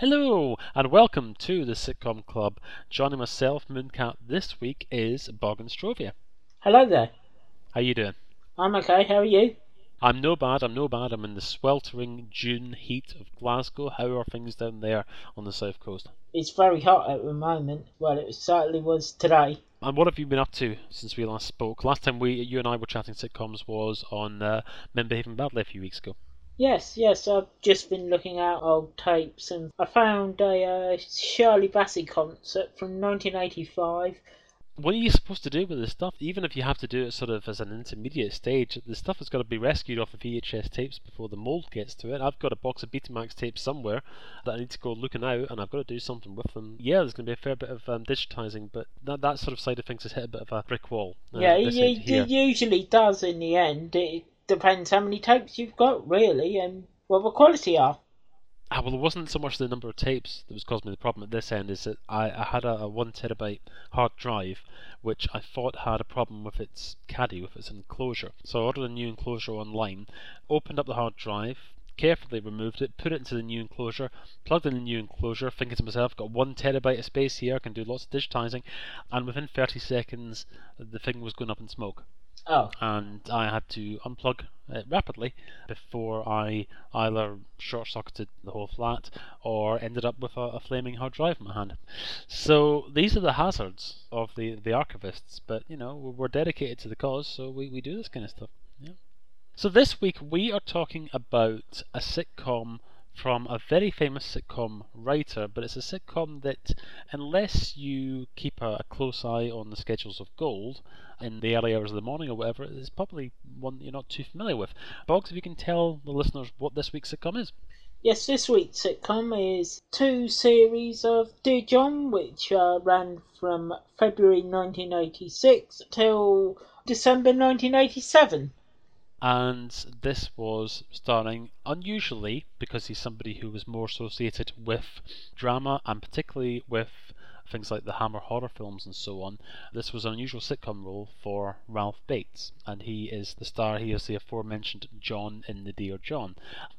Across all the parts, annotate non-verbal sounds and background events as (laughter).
Hello, and welcome to the Sitcom Club. Joining myself, Mooncat, this week is Boggenstrovia. Hello there. How you doing? I'm okay. How are you? I'm no bad, I'm no bad. I'm in the sweltering June heat of Glasgow. How are things down there on the south coast? It's very hot at the moment. Well, it certainly was today. And what have you been up to since we last spoke? Last time we, you and I were chatting sitcoms was on uh, Men Behaving Badly a few weeks ago. Yes, yes. I've just been looking at old tapes and I found a uh, Shirley Bassey concert from 1985. What are you supposed to do with this stuff? Even if you have to do it sort of as an intermediate stage, the stuff has got to be rescued off of VHS tapes before the mold gets to it. I've got a box of Betamax tapes somewhere that I need to go looking out, and I've got to do something with them. Yeah, there's going to be a fair bit of um, digitizing, but that that sort of side of things has hit a bit of a brick wall. Uh, yeah, it, it usually does in the end. It depends how many tapes you've got, really, and what the quality are. Ah, well, it wasn't so much the number of tapes that was causing me the problem at this end. Is that I, I had a, a one terabyte hard drive, which I thought had a problem with its caddy, with its enclosure. So I ordered a new enclosure online, opened up the hard drive, carefully removed it, put it into the new enclosure, plugged in the new enclosure, thinking to myself, got one terabyte of space here, I can do lots of digitizing, and within 30 seconds, the thing was going up in smoke. Oh. And I had to unplug it rapidly before I either short circuited the whole flat or ended up with a, a, flaming hard drive in my hand. So these are the hazards of the, the archivists, but you know, we're dedicated to the cause, so we, we do this kind of stuff. Yeah. So this week we are talking about a sitcom from a very famous sitcom writer, but it's a sitcom that, unless you keep a, a, close eye on the schedules of gold in the early hours of the morning or whatever, it's probably one that you're not too familiar with. Boggs, if you can tell the listeners what this week's sitcom is. Yes, this week's sitcom is two series of Dear John, which uh, ran from February 1986 till December 1987 and this was starring unusually because he's somebody who was more associated with drama and particularly with things like the Hammer horror films and so on. This was an unusual sitcom role for Ralph Bates, and he is the star. He is the aforementioned John in the Dear John.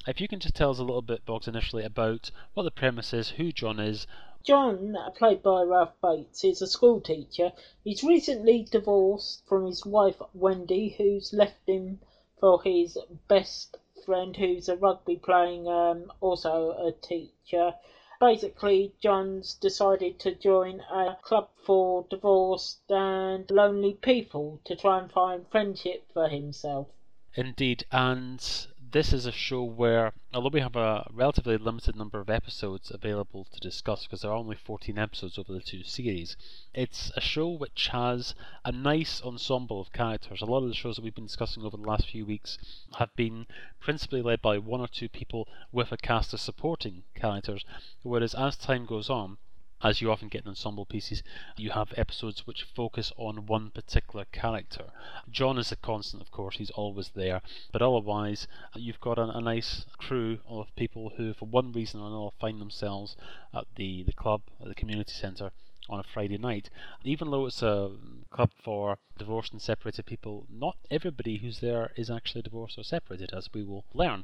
If you can just tell us a little bit, Boggs, initially about what the premise is, who John is. John, played by Ralph Bates, is a school teacher. He's recently divorced from his wife Wendy, who's left him for his best friend who's a rugby playing um, also a teacher. Basically john's decided to join a club for divorced and lonely people to try and find friendship for himself. Indeed and this is a show where, although we have a relatively limited number of episodes available to discuss, because there are only 14 episodes over the two series, it's a show which has a nice ensemble of characters. A lot of the shows that we've been discussing over the last few weeks have been principally led by one or two people with a cast of supporting characters, whereas as time goes on, as you often get in ensemble pieces, you have episodes which focus on one particular character. John is a constant, of course, he's always there, but otherwise, you've got a, a nice crew of people who, for one reason or another, find themselves at the, the club, at the community centre on a Friday night. Even though it's a club for divorced and separated people, not everybody who's there is actually divorced or separated, as we will learn.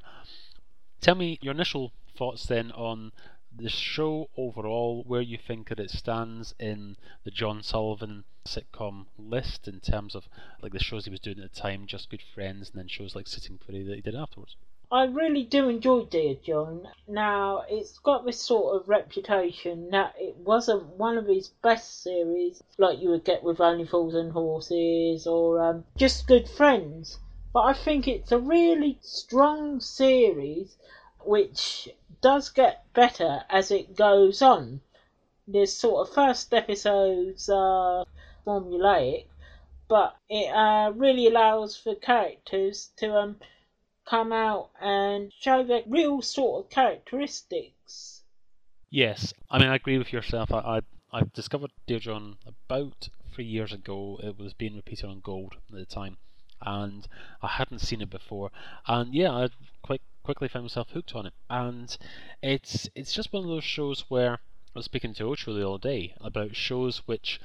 Tell me your initial thoughts then on the show overall, where you think that it stands in the John Sullivan sitcom list in terms of like the shows he was doing at the time, Just Good Friends, and then shows like Sitting Pretty that he did afterwards. I really do enjoy Dear John. Now, it's got this sort of reputation that it wasn't one of his best series, like you would get with Only Fools and Horses or um, Just Good Friends. But I think it's a really strong series which does get better as it goes on. The sort of first episodes are formulaic, but it uh, really allows for characters to um, come out and show their real sort of characteristics. Yes, I mean I agree with yourself. I I, I discovered Deirdre John about three years ago. It was being repeated on Gold at the time, and I hadn't seen it before. And yeah, I quite quickly found myself hooked on it, and it's it's just one of those shows where I was speaking to Ocho the other day about shows which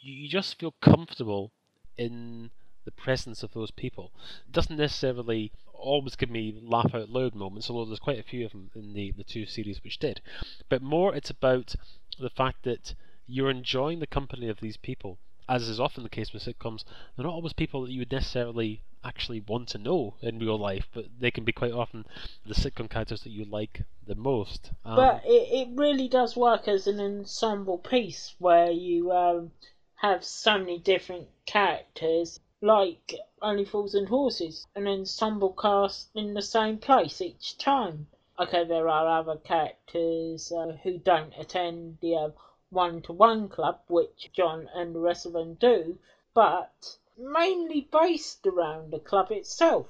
you just feel comfortable in the presence of those people. It doesn't necessarily always give me laugh out loud moments, although there's quite a few of them in the, the two series which did. But more it's about the fact that you're enjoying the company of these people. As is often the case with sitcoms, they're not always people that you would necessarily actually want to know in real life, but they can be quite often the sitcom characters that you like the most. Um, but it, it really does work as an ensemble piece where you um, have so many different characters, like Only Fools and Horses, an ensemble cast in the same place each time. Okay, there are other characters uh, who don't attend the one to one club, which John and the rest of them do, but mainly based around the club itself.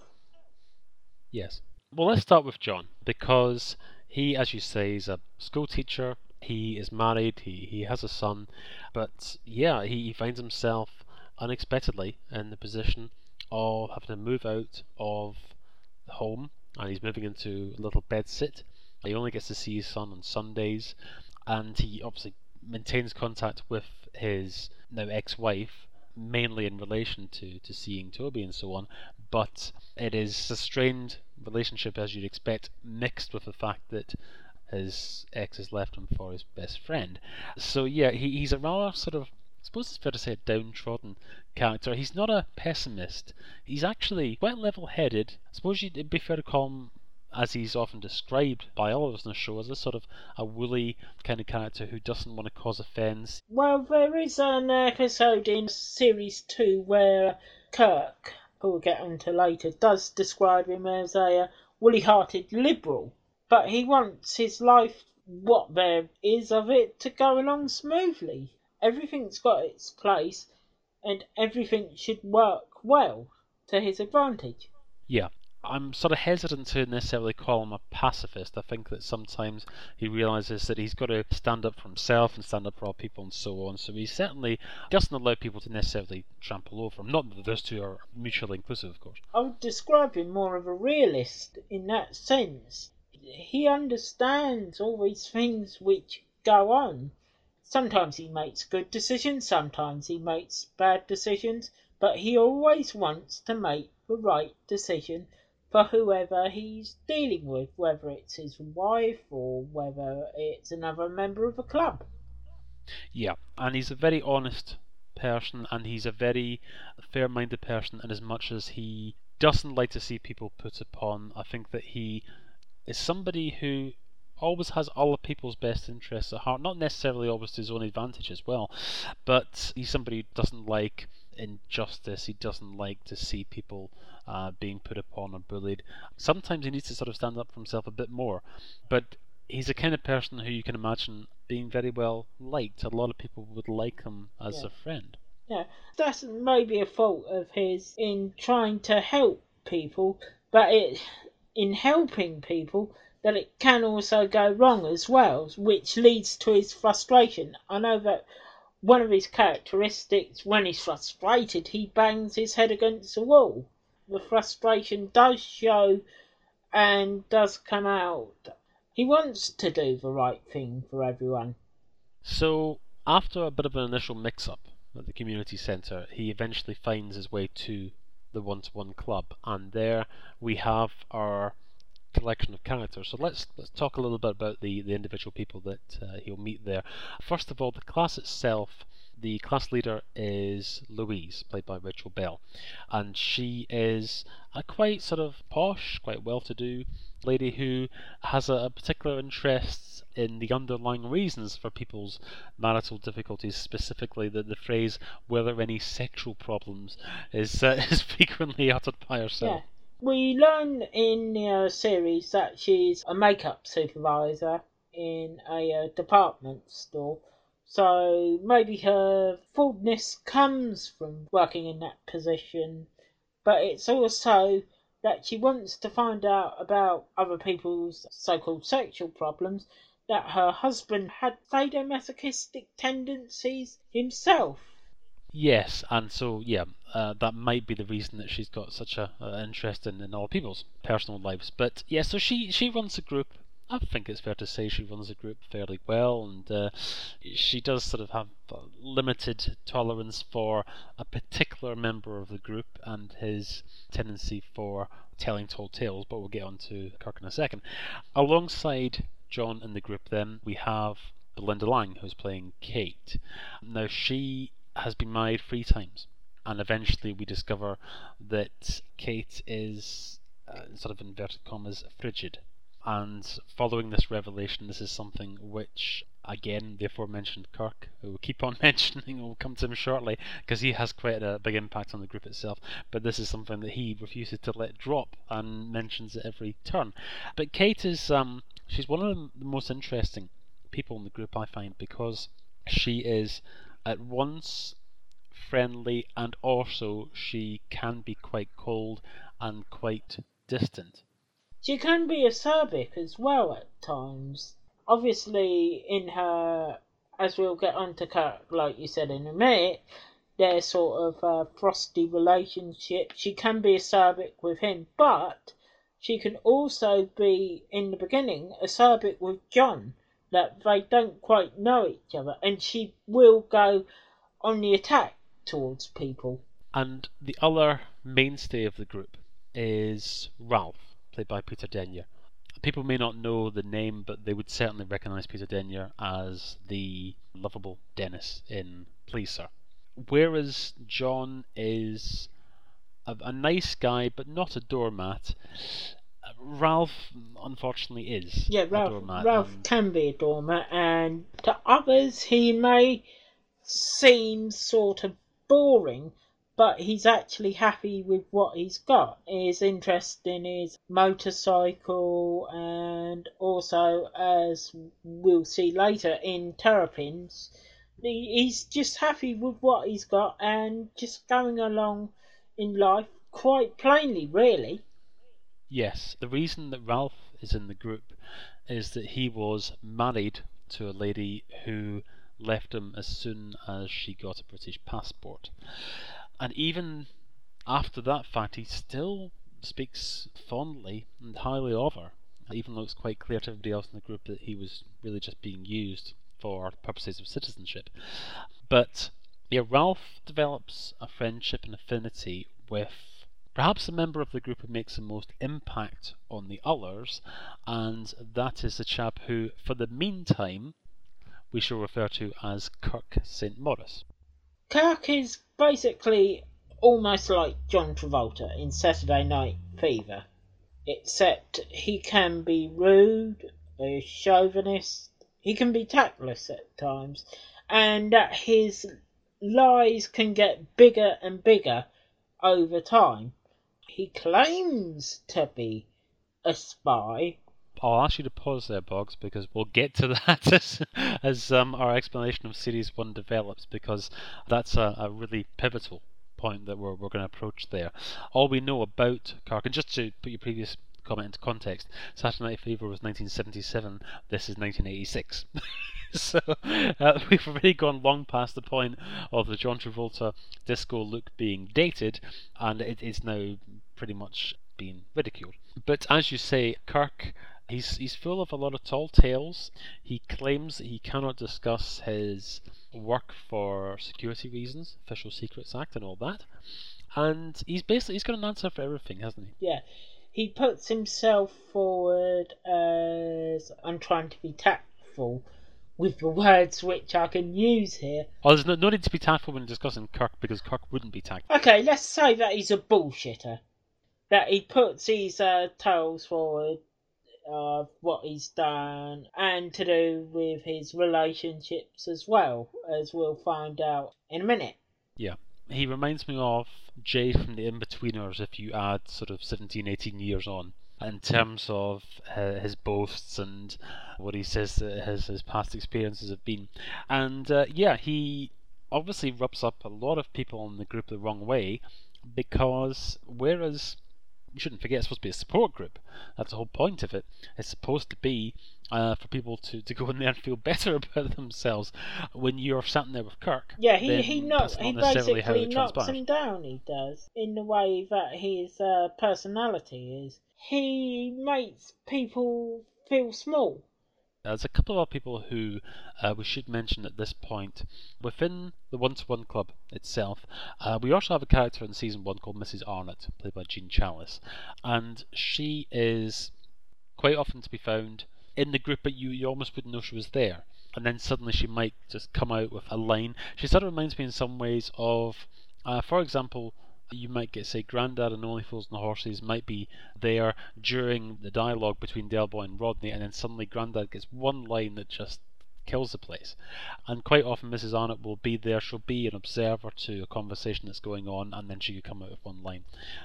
Yes. Well, let's start with John because he, as you say, is a school teacher. He is married. He he has a son, but yeah, he, he finds himself unexpectedly in the position of having to move out of the home, and he's moving into a little bed sit. He only gets to see his son on Sundays, and he obviously maintains contact with his now ex-wife mainly in relation to, to seeing Toby and so on, but it is a strained relationship as you'd expect, mixed with the fact that his ex has left him for his best friend. So yeah, he, he's a rather sort of I suppose it's fair to say a downtrodden character. He's not a pessimist. He's actually quite level headed. I suppose it'd be fair to call him as he's often described by all of us on the show, as a sort of a woolly kind of character who doesn't want to cause offence. Well, there is an episode in series two where Kirk, who we'll get onto later, does describe him as a woolly hearted liberal, but he wants his life, what there is of it, to go along smoothly. Everything's got its place, and everything should work well to his advantage. Yeah, I'm sort of hesitant to necessarily call him a pacifist. I think that sometimes he realizes that he's got to stand up for himself and stand up for all people and so on. So he certainly doesn't allow people to necessarily trample over him. Not that those two are mutually inclusive, of course. I would describe him more of a realist in that sense. He understands all these things which go on. Sometimes he makes good decisions, sometimes he makes bad decisions, but he always wants to make the right decision for whoever he's dealing with, whether it's his wife or whether it's another member of a club. Yeah, and he's a very honest person and he's a very fair minded person, and as much as he doesn't like to see people put upon, I think that he is somebody who always has all of people's best interests at heart, not necessarily always to his own advantage as well, but he's somebody who doesn't like injustice. He doesn't like to see people uh, being put upon or bullied. Sometimes he needs to sort of stand up for himself a bit more, but he's the kind of person who you can imagine being very well liked. A lot of people would like him as yeah. a friend. Yeah, that's maybe a fault of his in trying to help people, but it in helping people that it can also go wrong as well, which leads to his frustration. I know that one of his characteristics, when he's frustrated, he bangs his head against the wall. The frustration does show and does come out. He wants to do the right thing for everyone. So, after a bit of an initial mix up at the community centre, he eventually finds his way to the one to one club, and there we have our collection of characters. So let's let's talk a little bit about the, the individual people that uh, he'll meet there. First of all, the class itself. The class leader is Louise, played by Rachel Bell, and she is a quite sort of posh, quite well-to-do lady who has a, particular interest in the underlying reasons for people's marital difficulties. Specifically, the the phrase "were there any sexual problems" is uh, (laughs) is frequently uttered by herself. We learn in the uh, series that she's a makeup supervisor in a uh, department store. So maybe her fullness comes from working in that position, but it's also that she wants to find out about other people's so called sexual problems, that her husband had sadomasochistic tendencies himself. Yes, and so yeah, uh, that might be the reason that she's got such a, a interest in, in all people's personal lives. But yeah, so she she runs a group I think it's fair to say she runs the group fairly well, and uh, she does sort of have limited tolerance for a particular member of the group and his tendency for telling tall tales, but we'll get on to Kirk in a second. Alongside John in the group, then, we have Belinda Lang, who's playing Kate. Now, she has been married three times, and eventually we discover that Kate is, uh, sort of inverted commas, frigid. And following this revelation, this is something which, again, the aforementioned Kirk, who we keep on (laughs) mentioning, we'll come to him shortly, because he has quite a big impact on the group itself. But this is something that he refuses to let drop and mentions at every turn. But Kate is, um, she's one of the most interesting people in the group, I find, because she is at once friendly and also she can be quite cold and quite distant. She can be acerbic as well at times. Obviously, in her, as we'll get on to Kirk, like you said in a minute, their sort of uh, frosty relationship. She can be acerbic with him, but she can also be, in the beginning, acerbic with John. That they don't quite know each other, and she will go on the attack towards people. And the other mainstay of the group is Ralph played by Peter Denyer. People may not know the name, but they would certainly recognise Peter Denyer as the lovable Dennis in Please Sir. Whereas John is a, a nice guy, but not a doormat. Ralph, unfortunately, is. Yeah, Ralph, Ralph and... can be a doormat, and to others, he may seem sort of boring, but he's actually happy with what he's got. His interest in his motorcycle, and also, as we'll see later in Terrapins, he's just happy with what he's got and just going along in life quite plainly, really. Yes, the reason that Ralph is in the group is that he was married to a lady who left him as soon as she got a British passport. And even after that fact, he still speaks fondly and highly of her, even though it's quite clear to everybody else in the group that he was really just being used for purposes of citizenship. But yeah, Ralph develops a friendship and affinity with perhaps the member of the group who makes the most impact on the others, and that is the chap who, for the meantime, we shall refer to as Kirk St. Moritz. Kirk is basically almost like John Travolta in Saturday Night Fever, except he can be rude, a chauvinist, he can be tactless at times, and that his lies can get bigger and bigger over time. He claims to be a spy, I'll ask you to pause there, Boggs, because we'll get to (laughs) that as, as um, our explanation of Series 1 develops, because that's a, a really pivotal point that we're, we're going to approach there. All we know about Kirk, and just to put your previous comment into context, Saturday Night Fever was 1977, this is 1986. (laughs) (laughs) so uh, (laughs) we've already gone long past the point of the John Travolta disco look being dated, and it is now pretty much being ridiculed. But as you say, Kirk He's he's full of a lot of tall tales. He claims that he cannot discuss his work for security reasons, Official Secrets Act, and all that. And he's basically he's got an answer for everything, hasn't he? Yeah, he puts himself forward as I'm trying to be tactful with the words which I can use here. Oh, there's no, no need to be tactful when discussing Kirk because Kirk wouldn't be tactful. Okay, let's say that he's a bullshitter. That he puts his uh, tales forward of what he's done and to do with his relationships as well, as we'll find out in a minute. Yeah. He reminds me of Jay from the Inbetweeners if you add sort of 17, 18 years on in terms of uh, his boasts and what he says that his, his past experiences have been. And uh, yeah, he obviously rubs up a lot of people in the group the wrong way because whereas you shouldn't forget it's supposed to be a support group. That's the whole point of it. It's supposed to be uh, for people to, to go in there and feel better (laughs) about themselves. When you're sat there with Kirk, yeah, he he knocks he basically knocks him down. He does in the way that his uh, personality is. He makes people feel small. There's a couple of other people who uh, we should mention at this point. Within the One to One Club itself, uh, we also have a character in season one called Mrs. Arnott, played by Jean Challis, and she is quite often to be found in the group, but you, you almost wouldn't know she was there. And then suddenly she might just come out with a line. She sort of reminds me in some ways of, uh, for example, you might get say Grandad and Only Fools and Horses might be there during the dialogue between Del Boy and Rodney, and then suddenly Grandad gets one line that just kills the place. And quite often Mrs. Arnott will be there, she'll be an observer to a conversation that's going on, and then she could come out with one line,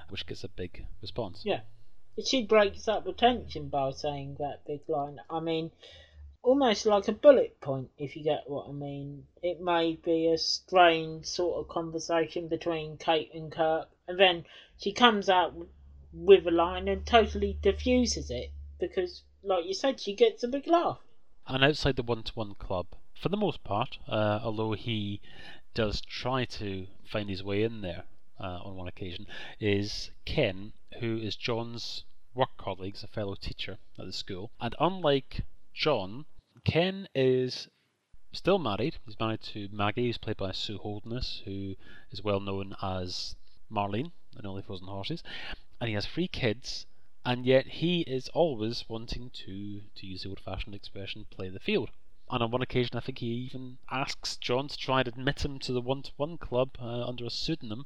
which gets a big response. Yeah. She breaks up the tension by saying that big line. I mean, almost like a bullet point, if you get what I mean. It may be a strange sort of conversation between Kate and Kirk, and then she comes out with a line and totally diffuses it because, like you said, she gets a big laugh. And outside the one to one club, for the most part, uh, although he does try to find his way in there uh, on one occasion, is Ken, who is John's work colleague, a fellow teacher at the school. And unlike John, Ken is still married. He's married to Maggie, who's played by Sue Holderness, who is well known as Marlene in Only Fools and Horses. And he has three kids, and yet he is always wanting to, to use the old fashioned expression, play the field. And on one occasion, I think he even asks John to try and admit him to the one to one club uh, under a pseudonym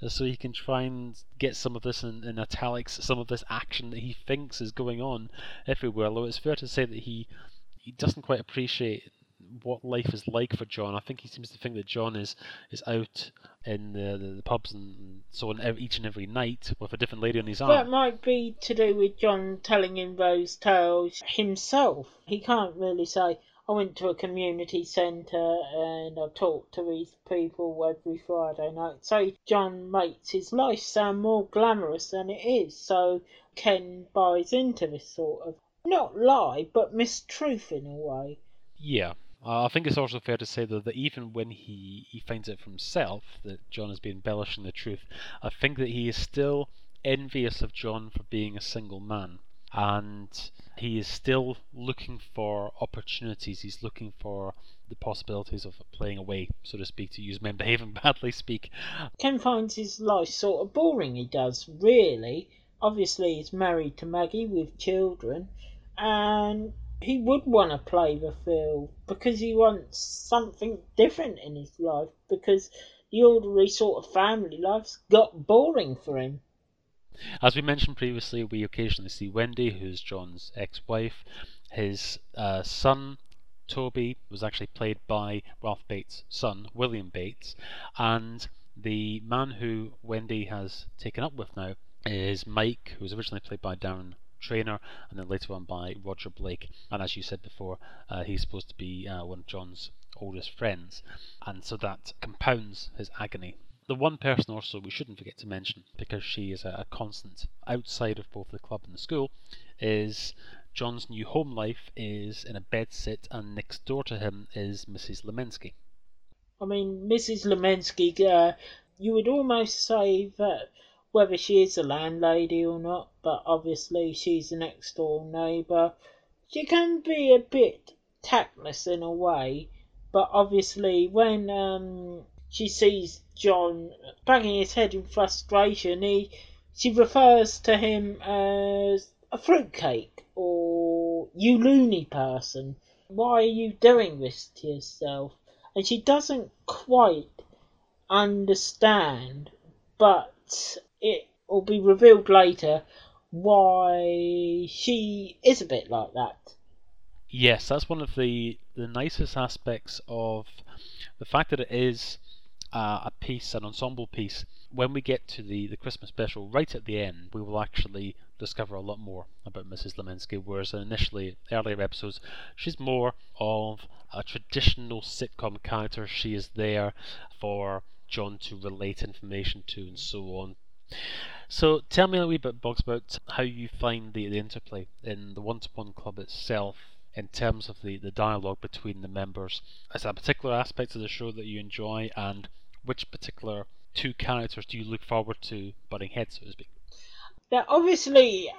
uh, so he can try and get some of this in, in italics, some of this action that he thinks is going on everywhere. Although it's fair to say that he he doesn't quite appreciate what life is like for John. I think he seems to think that John is is out in the, the, the pubs and so on each and every night with a different lady on his arm. That might be to do with John telling him those tales himself. He can't really say, I went to a community centre and I talked to these people every Friday night. So John makes his life sound more glamorous than it is. So Ken buys into this sort of not lie, but mistruth in a way. Yeah. Uh, I think it's also fair to say though that even when he, he finds out for himself that John has been embellishing the truth, I think that he is still envious of John for being a single man. And he is still looking for opportunities. He's looking for the possibilities of playing away, so to speak, to use men (laughs) behaving badly speak. Ken finds his life sort of boring, he does, really. Obviously, he's married to Maggie with children, and he would want to play the field because he wants something different in his life because the ordinary sort of family life's got boring for him. As we mentioned previously, we occasionally see Wendy, who's John's ex-wife. His uh, son, Toby, was actually played by Ralph Bates' son, William Bates, and the man who Wendy has taken up with now is Mike, who was originally played by Darren trainer, and then later on by Roger Blake. And as you said before, uh, he's supposed to be uh, one of John's oldest friends, and so that compounds his agony. The one person also we shouldn't forget to mention, because she is a, a constant outside of both the club and the school, is John's new home life is in a bed sit, and next door to him is Mrs. Lemensky. I mean, Mrs. Lemensky, uh, you would almost say that whether she is a landlady or not, but obviously she's a next door neighbour. She can be a bit tactless in a way, but obviously when um, she sees John banging his head in frustration, he she refers to him as a fruitcake or you loony person. Why are you doing this to yourself? And she doesn't quite understand, but it will be revealed later why she is a bit like that. Yes, that's one of the the nicest aspects of the fact that it is uh, a piece, an ensemble piece. When we get to the, the Christmas special, right at the end, we will actually discover a lot more about Mrs. Lemensky, whereas initially, earlier episodes, she's more of a traditional sitcom character. She is there for John to relate information to and so on. So tell me a wee bit, Boggs, about how you find the, the interplay in the One to One Club itself in terms of the, the dialogue between the members. Is there particular aspects of the show that you enjoy, and which particular two characters do you look forward to butting heads, so to speak? Now, obviously,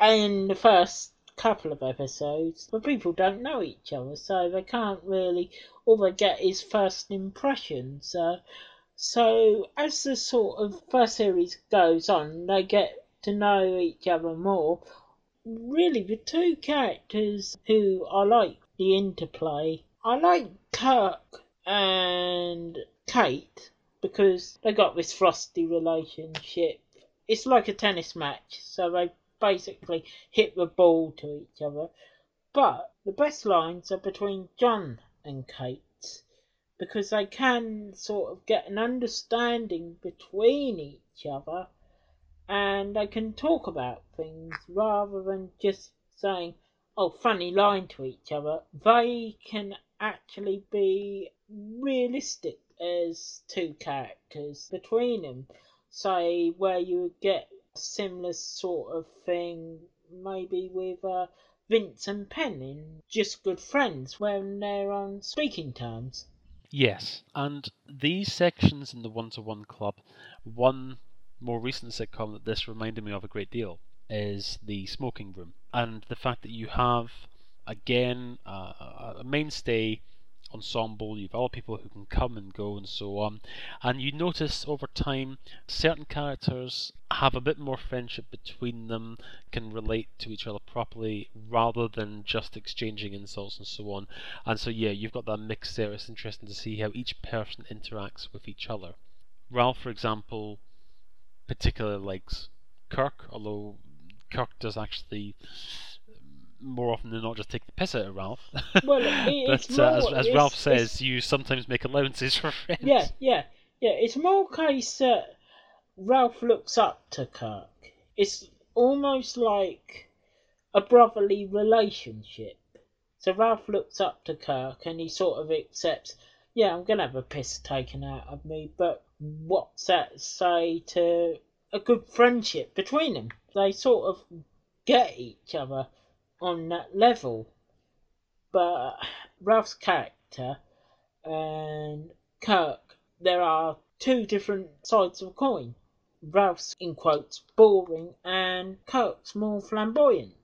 in the first couple of episodes, the people don't know each other, so they can't really, all they get is first impressions. Uh, so as the sort of first series goes on, they get to know each other more. Really, the two characters who I like the interplay, I like Kirk and Kate because they got this frosty relationship. It's like a tennis match, so they basically hit the ball to each other. But the best lines are between John and Kate because they can sort of get an understanding between each other and they can talk about things rather than just saying, oh, funny line to each other. They can actually be realistic as two characters between them. Say, where you would get a similar sort of thing maybe with uh, Vince and Penn in Just Good Friends when they're on speaking terms. Yes, and these sections in the one to one club, one more recent sitcom that this reminded me of a great deal is the smoking room, and the fact that you have again a mainstay ensemble, you've other people who can come and go and so on. And you notice over time certain characters have a bit more friendship between them, can relate to each other properly rather than just exchanging insults and so on. And so yeah, you've got that mix there. It's interesting to see how each person interacts with each other. Ralph, for example, particularly likes Kirk, although Kirk does actually more often than not just take the piss out of Ralph. (laughs) Well, it, (laughs) but more, uh, as, as Ralph says, you sometimes make allowances (laughs) for friends. Yeah, yeah, yeah. It's more case that Ralph looks up to Kirk. It's almost like a brotherly relationship. So Ralph looks up to Kirk and he sort of accepts, yeah, I'm gonna have a piss taken out of me, but what's that say to a good friendship between them? They sort of get each other on that level. But Ralph's character and Kirk, there are two different sides of a coin. Ralph's, in quotes, boring, and Kirk's more flamboyant.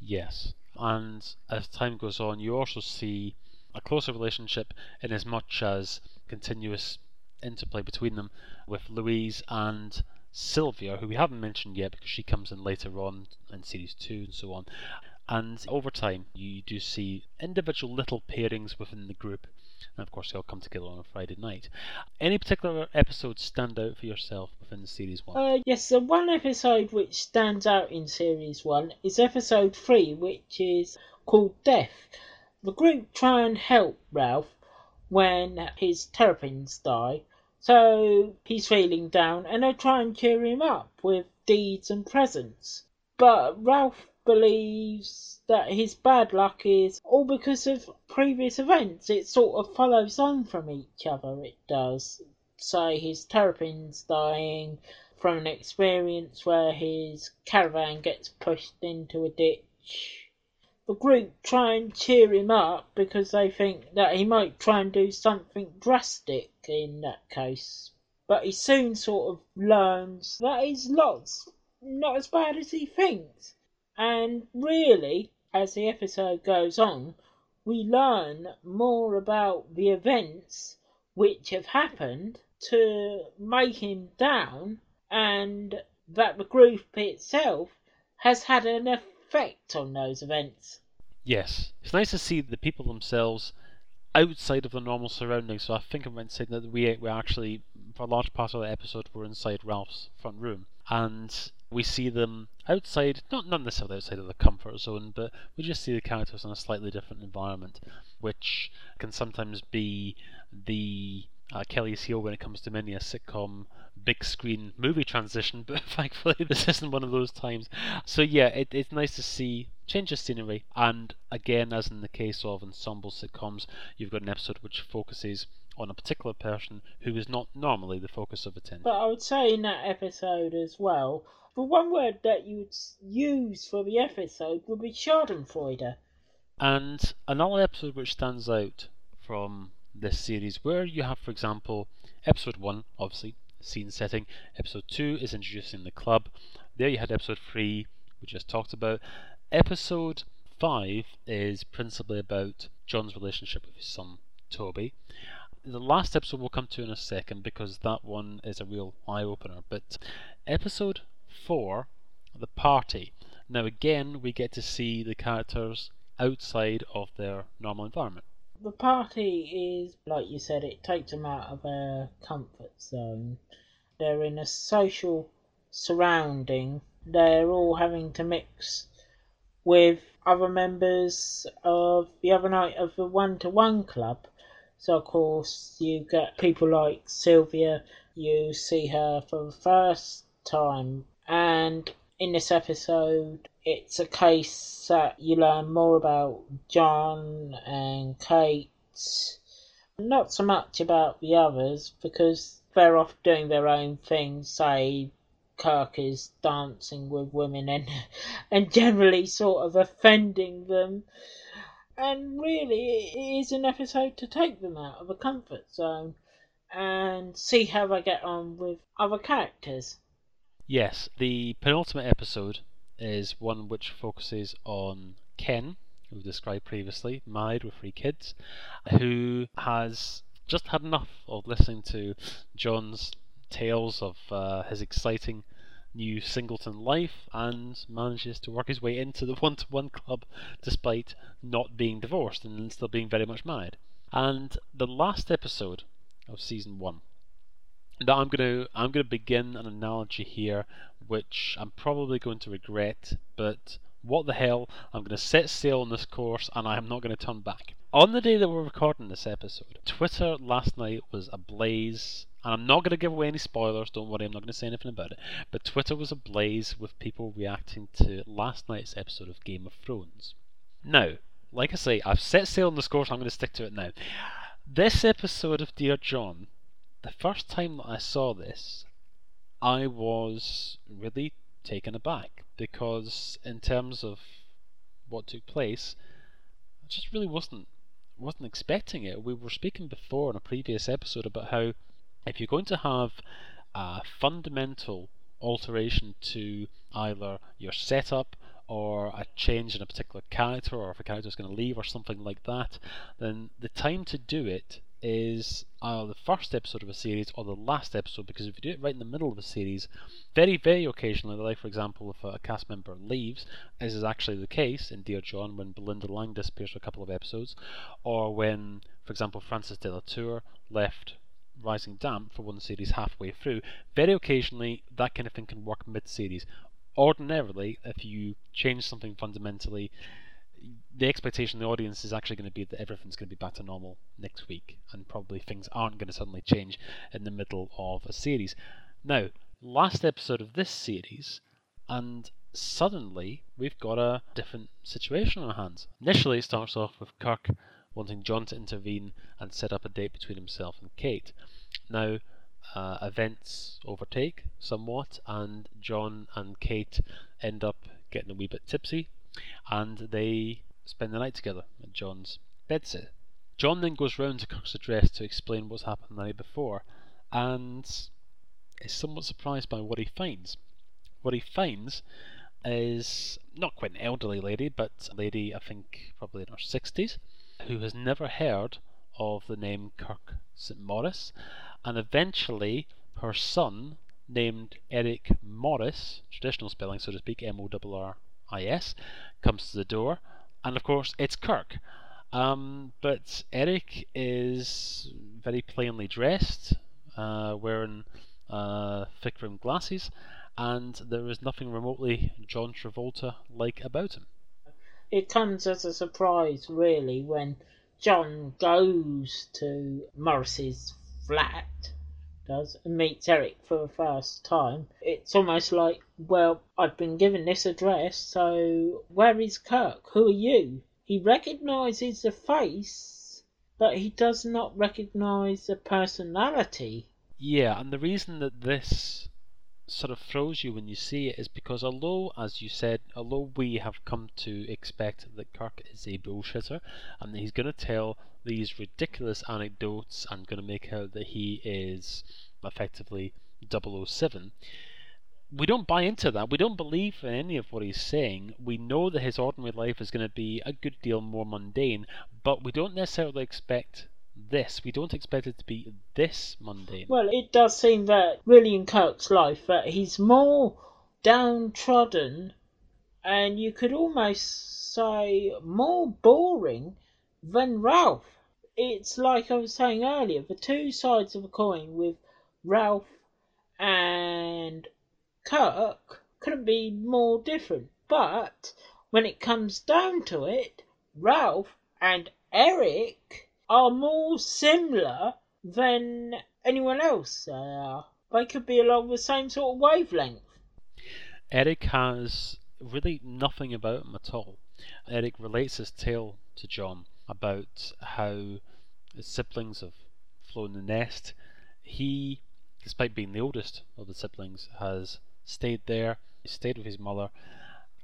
Yes, and as time goes on, you also see a closer relationship in as much as continuous interplay between them with Louise and Sylvia, who we haven't mentioned yet because she comes in later on in series 2 and so on. And over time, you do see individual little pairings within the group. And of course, they all come together on a Friday night. Any particular episodes stand out for yourself within series one? Uh, yes, the one episode which stands out in series one is episode three, which is called Death. The group try and help Ralph when his terrapins die, so he's feeling down, and they try and cheer him up with deeds and presents. But Ralph believes that his bad luck is all because of previous events. It sort of follows on from each other, it does. Say his terrapins dying from an experience where his caravan gets pushed into a ditch. The group try and cheer him up because they think that he might try and do something drastic in that case. But he soon sort of learns that his lot's not as bad as he thinks. And really, as the episode goes on, we learn more about the events which have happened to make him down, and that the group itself has had an effect on those events. Yes, it's nice to see the people themselves outside of the normal surroundings. So I think I'm right saying that we we actually, for a large part of the episode, were inside Ralph's front room, and we see them outside, not, not necessarily outside of the comfort zone, but we just see the characters in a slightly different environment, which can sometimes be the uh, Achilles heel when it comes to many a sitcom big screen movie transition, (laughs) but thankfully this isn't one of those times. So yeah, it, it's nice to see change of scenery, and again, as in the case of ensemble sitcoms, you've got an episode which focuses on a particular person who is not normally the focus of attention. But I would say in that episode as well, the one word that you would use for the episode would be Schadenfreude. And another episode which stands out from this series, where you have, for example, episode 1, obviously, scene setting, episode 2 is introducing the club, there you had episode 3, we just talked about, episode 5 is principally about John's relationship with his son Toby. The last episode we'll come to in a second because that one is a real eye opener. But episode 4, The Party. Now, again, we get to see the characters outside of their normal environment. The party is, like you said, it takes them out of their comfort zone. They're in a social surrounding. They're all having to mix with other members of the other night of the one to one club. So, of course, you get people like Sylvia, you see her for the first time, and in this episode, it's a case that you learn more about John and Kate. Not so much about the others because they're off doing their own thing, say Kirk is dancing with women and (laughs) and generally sort of offending them. And really, it is an episode to take them out of a comfort zone and see how they get on with other characters. Yes, the penultimate episode is one which focuses on Ken, who we described previously, married with three kids, who has just had enough of listening to John's tales of uh, his exciting new singleton life and manages to work his way into the one to one club despite not being divorced and still being very much married. And the last episode of season one now I'm going to I'm going to begin an analogy here, which I'm probably going to regret, but what the hell? I'm going to set sail on this course, and I am not going to turn back. On the day that we're recording this episode, Twitter last night was ablaze. And I'm not going to give away any spoilers, don't worry, I'm not going to say anything about it. But Twitter was ablaze with people reacting to last night's episode of Game of Thrones. Now, like I say, I've set sail on this course, I'm going to stick to it now. This episode of Dear John the first time that I saw this, I was really taken aback because, in terms of what took place, I just really wasn't wasn't expecting it. We were speaking before in a previous episode about how if you're going to have a fundamental alteration to either your setup or a change in a particular character, or if a character is going to leave or something like that, then the time to do it is uh, the first episode of a series or the last episode because if you do it right in the middle of a series, very, very occasionally, like for example, if a cast member leaves, as is actually the case in Dear John when Belinda Lang disappears for a couple of episodes, or when, for example, Frances de la Tour left Rising Damp for one series halfway through, very occasionally that kind of thing can work mid series. Ordinarily, if you change something fundamentally, the expectation of the audience is actually going to be that everything's going to be back to normal next week, and probably things aren't going to suddenly change in the middle of a series. Now, last episode of this series, and suddenly we've got a different situation on our hands. Initially, it starts off with Kirk wanting John to intervene and set up a date between himself and Kate. Now, uh, events overtake somewhat, and John and Kate end up getting a wee bit tipsy and they spend the night together at John's bedsit. John then goes round to Kirk's address to explain what's happened the night before, and is somewhat surprised by what he finds. What he finds is not quite an elderly lady, but a lady I think probably in her 60s, who has never heard of the name Kirk St. Moritz, and eventually her son, named Eric Morris, traditional spelling so to speak, M O R R IS, comes to the door, and of course it's Kirk. Um, but Eric is very plainly dressed, uh, wearing uh, thick rimmed glasses, and there is nothing remotely John Travolta like about him. It comes as a surprise, really, when John goes to Morris's flat does and meets Eric for the first time, it's almost like, well, I've been given this address, so where is Kirk? Who are you? He recognizes the face, but he does not recognize the personality. Yeah, and the reason that this sort of throws you when you see it is because although, as you said, although we have come to expect that Kirk is a bullshitter and that he's going to tell these ridiculous anecdotes and going to make out that he is effectively 007, we don't buy into that. We don't believe in any of what he's saying. We know that his ordinary life is going to be a good deal more mundane, but we don't necessarily expect this. We don't expect it to be this mundane. Well, it does seem that William Kirk's life that he's more downtrodden, and you could almost say more boring than Ralph. It's like I was saying earlier, the two sides of a coin with Ralph and Kirk couldn't be more different. But when it comes down to it, Ralph and Eric are more similar than anyone else are. They could be along the same sort of wavelength. Eric has really nothing about him at all. Eric relates his tale to John about how his siblings have flown the nest. He, despite being the oldest of the siblings, has stayed there, he stayed with his mother,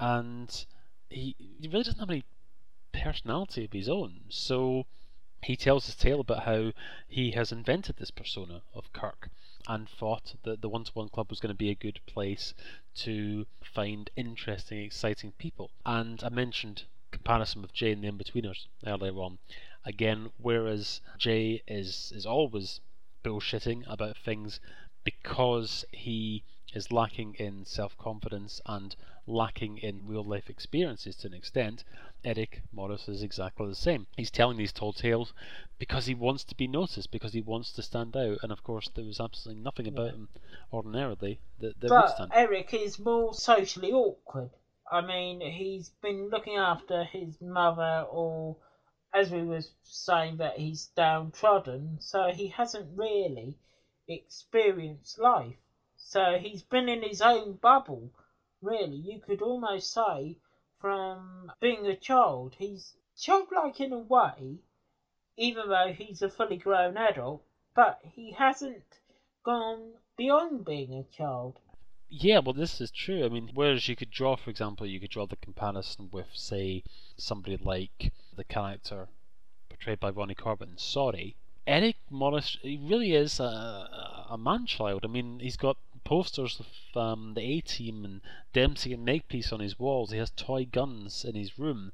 and he, he really doesn't have any personality of his own. So he tells his tale about how he has invented this persona of Kirk and thought that the one to one club was going to be a good place to find interesting, exciting people. And I mentioned comparison with Jay and the Inbetweeners earlier on. Again, whereas Jay is is always bullshitting about things because he is lacking in self confidence and lacking in real life experiences to an extent, Eric Morris is exactly the same. He's telling these tall tales because he wants to be noticed, because he wants to stand out, and of course there was absolutely nothing about him ordinarily that, that would stand. But Eric is more socially awkward. I mean, he's been looking after his mother, or as we were saying, that he's downtrodden, so he hasn't really experienced life. So he's been in his own bubble, really. You could almost say from being a child. He's childlike in a way, even though he's a fully grown adult, but he hasn't gone beyond being a child. Yeah, well, this is true. I mean, whereas you could draw, for example, you could draw the comparison with, say, somebody like the character portrayed by Ronnie Corbett in Sorry. Eric Morris, he really is a, a man child. I mean, he's got posters of um, the A Team and Dempsey and Makepeace on his walls. He has toy guns in his room.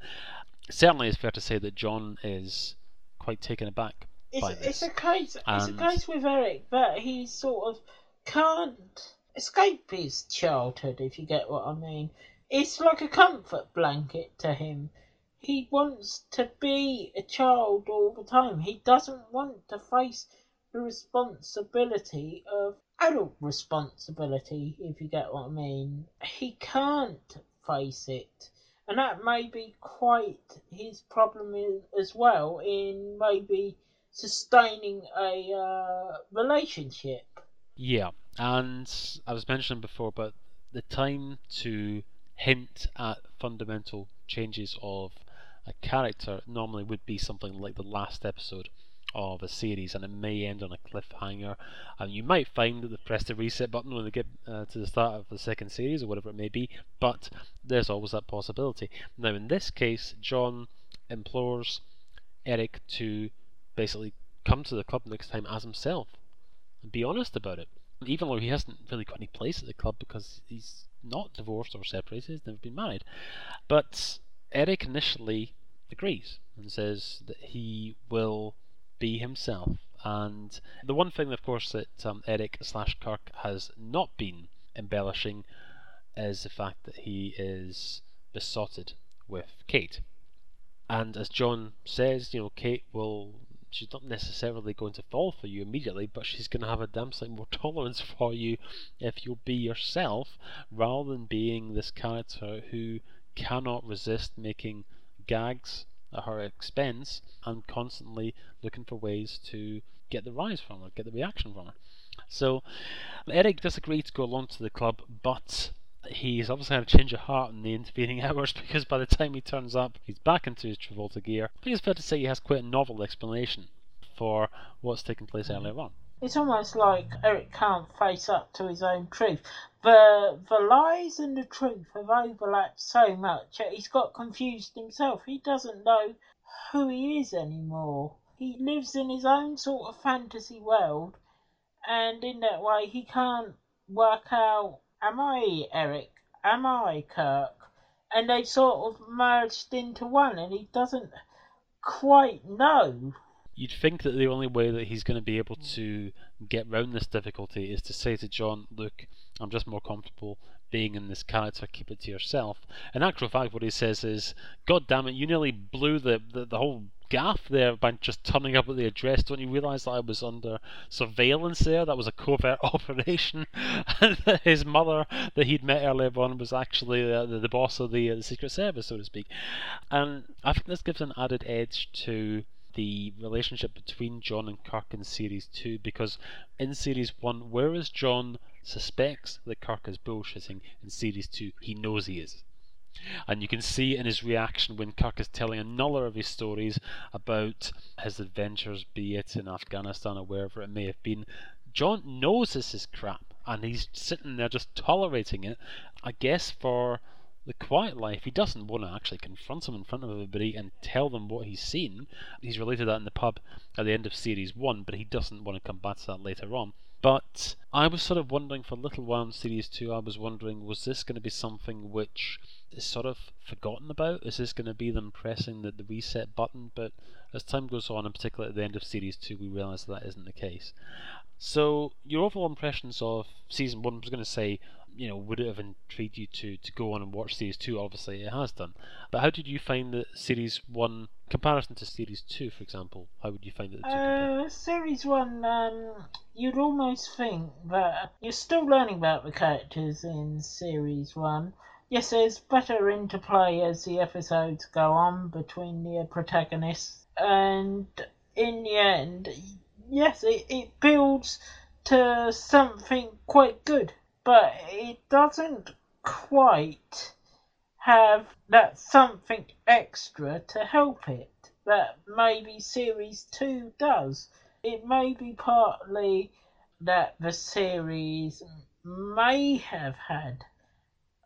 Certainly, it's fair to say that John is quite taken aback It's, by it's a case. It's a case with Eric that he sort of can't escape his childhood, if you get what I mean. It's like a comfort blanket to him. He wants to be a child all the time. He doesn't want to face the responsibility of adult responsibility, if you get what I mean. He can't face it. And that may be quite his problem i- as well in maybe sustaining a uh, relationship. Yeah, and I was mentioning before about the time to hint at fundamental changes of a character normally would be something like the last episode of a series, and it may end on a cliffhanger. And you might find that they press the reset button when they get uh, to the start of the second series or whatever it may be, but there's always that possibility. Now, in this case, John implores Eric to basically come to the club next time as himself and be honest about it. Even though he hasn't really got any place at the club because he's not divorced or separated, he's never been married. But Eric initially agrees and says that he will be himself. And the one thing, of course, that um, Eric slash Kirk has not been embellishing is the fact that he is besotted with Kate. And as John says, you know, Kate will she's not necessarily going to fall for you immediately, but she's going to have a damn sight more (laughs) tolerance for you if you'll be yourself rather than being this character who cannot resist making gags at her expense and constantly looking for ways to get the rise from her, get the reaction from her. So Eric does agree to go along to the club, but he's obviously had a change of heart in the intervening (laughs) hours because by the time he turns up, he's back into his Travolta gear. I think it's fair to say he has quite a novel explanation for what's taken place mm-hmm. earlier on. It's almost like Eric can't face up to his own truth. The the lies and the truth have overlapped so much that he's got confused himself. He doesn't know who he is anymore. He lives in his own sort of fantasy world, and in that way, he can't work out Am I Eric? Am I Kirk? And they sort of merged into one, and he doesn't quite know. You'd think that the only way that he's going to be able to get round this difficulty is to say to John, Look, I'm just more comfortable being in this character, keep it to yourself. In actual fact, what he says is, God damn it, you nearly blew the, the, the whole gaff there by just turning up at the address. Don't you realise that I was under surveillance there? That was a covert (laughs) operation. and that his mother, that he'd met earlier on, was actually the, the, boss of the, uh, the Secret Service, so to speak. And I think this gives an added edge to the relationship between John and Kirk in Series 2 because in Series 1, whereas John suspects that Kirk is bullshitting, in Series 2, he knows he is. And you can see in his reaction when Kirk is telling another of his stories about his adventures, be it in Afghanistan or wherever it may have been. John knows this is crap, and he's sitting there just tolerating it, I guess, for the quiet life. He doesn't want to actually confront them in front of everybody and tell them what he's seen. He's related that in the pub at the end of series one, but he doesn't want to come back to that later on. But I was sort of wondering for a little while in series two, I was wondering, was this going to be something which is sort of forgotten about? Is this going to be them pressing the, the reset button? But as time goes on, and particularly at the end of series two, we realise that, that isn't the case. So, your overall impressions of season one, I was going to say, you know, would it have intrigued you to, to go on and watch series two? Obviously, it has done. But how did you find the series one comparison to series two, for example? How would you find it? Uh, series one, um, you'd almost think that you're still learning about the characters in series one. Yes, there's better interplay as the episodes go on between the protagonists, and in the end, yes, it, it builds to something quite good but it doesn't quite have that something extra to help it that maybe series 2 does. It may be partly that the series may have had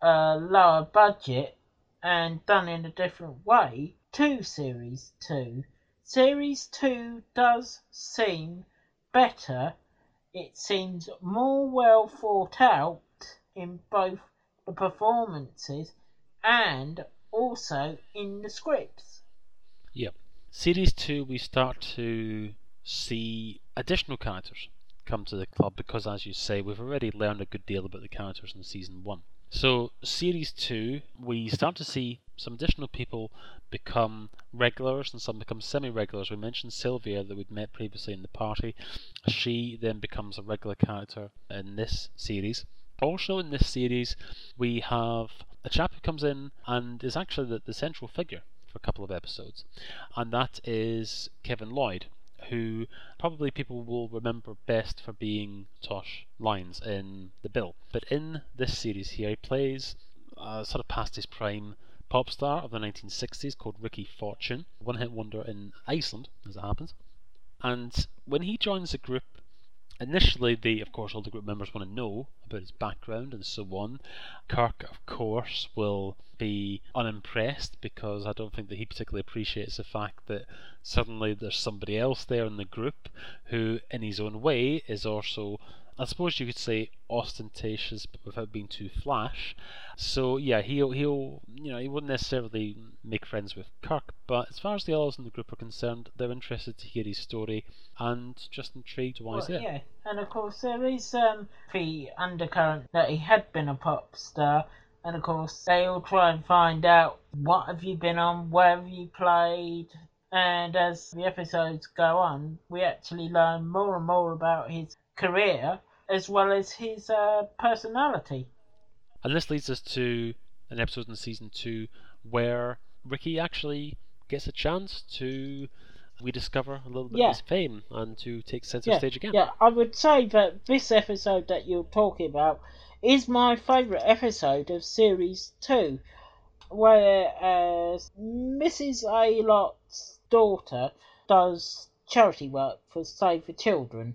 a lower budget and done in a different way to series 2. Series 2 does seem better it seems more well thought out in both the performances and also in the scripts. Yep. Series 2, we start to see additional characters come to the club because, as you say, we've already learned a good deal about the characters in Season 1. So, Series 2, we start to see some additional people become regulars and some become semi regulars. We mentioned Sylvia that we'd met previously in the party. She then becomes a regular character in this series. Also, in this series, we have a chap who comes in and is actually the, the central figure for a couple of episodes, and that is Kevin Lloyd, who probably people will remember best for being Tosh Lyons in The Bill. But in this series here, he plays uh, sort of past his prime pop star of the 1960s called Ricky Fortune, one hit wonder in Iceland, as it happens. And when he joins the group, initially, they, of course, all the group members want to know about his background and so on. Kirk, of course, will be unimpressed because I don't think that he particularly appreciates the fact that suddenly there's somebody else there in the group who, in his own way, is also I suppose you could say ostentatious, but without being too flash. So yeah, he'll he'll you know he wouldn't necessarily make friends with Kirk, but as far as the others in the group are concerned, they're interested to hear his story and just intrigued why well, he's there. Yeah, and of course there is um, the undercurrent that he had been a pop star, and of course they all try and find out what have you been on, where have you played, and as the episodes go on, we actually learn more and more about his career as well as his uh, personality. And this leads us to an episode in season two where Ricky actually gets a chance to rediscover a little bit yeah. of his fame and to take centre yeah, stage again. Yeah, I would say that this episode that you're talking about is my favourite episode of series two, where uh, Mrs. Aylott's daughter does charity work for Save the Children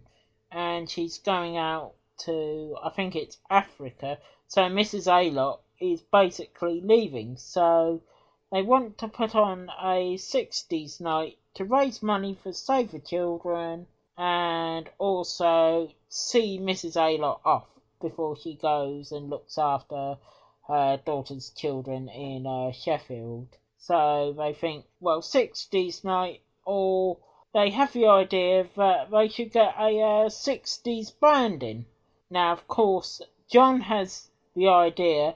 and she's going out to, I think it's Africa. So Mrs. Aylott is basically leaving. So they want to put on a 60s night to raise money for Save the Children and also see Mrs. Aylott off. before she goes and looks after her daughter's children in uh, Sheffield. So they think, well, 60s night, or they have the idea that they should get a uh, 60s band in. Now, of course, John has the idea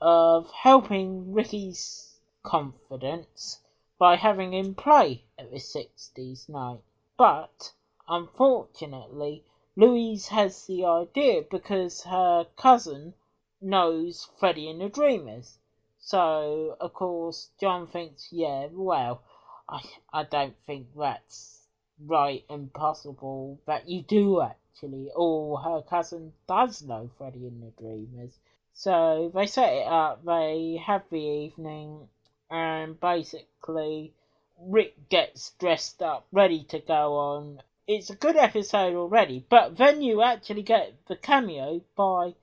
of helping Ricky's confidence by having him play at the 60s night. But, unfortunately, Louise has the idea because her cousin knows Freddie and the Dreamers. So, of course, John thinks, yeah, well, I, I don't think that's right and possible that you do actually. Or her cousin does know Freddie and the Dreamers. So they set it up, they have the evening, and basically Rick gets dressed up, ready to go on. It's a good episode already, but then you actually get the cameo by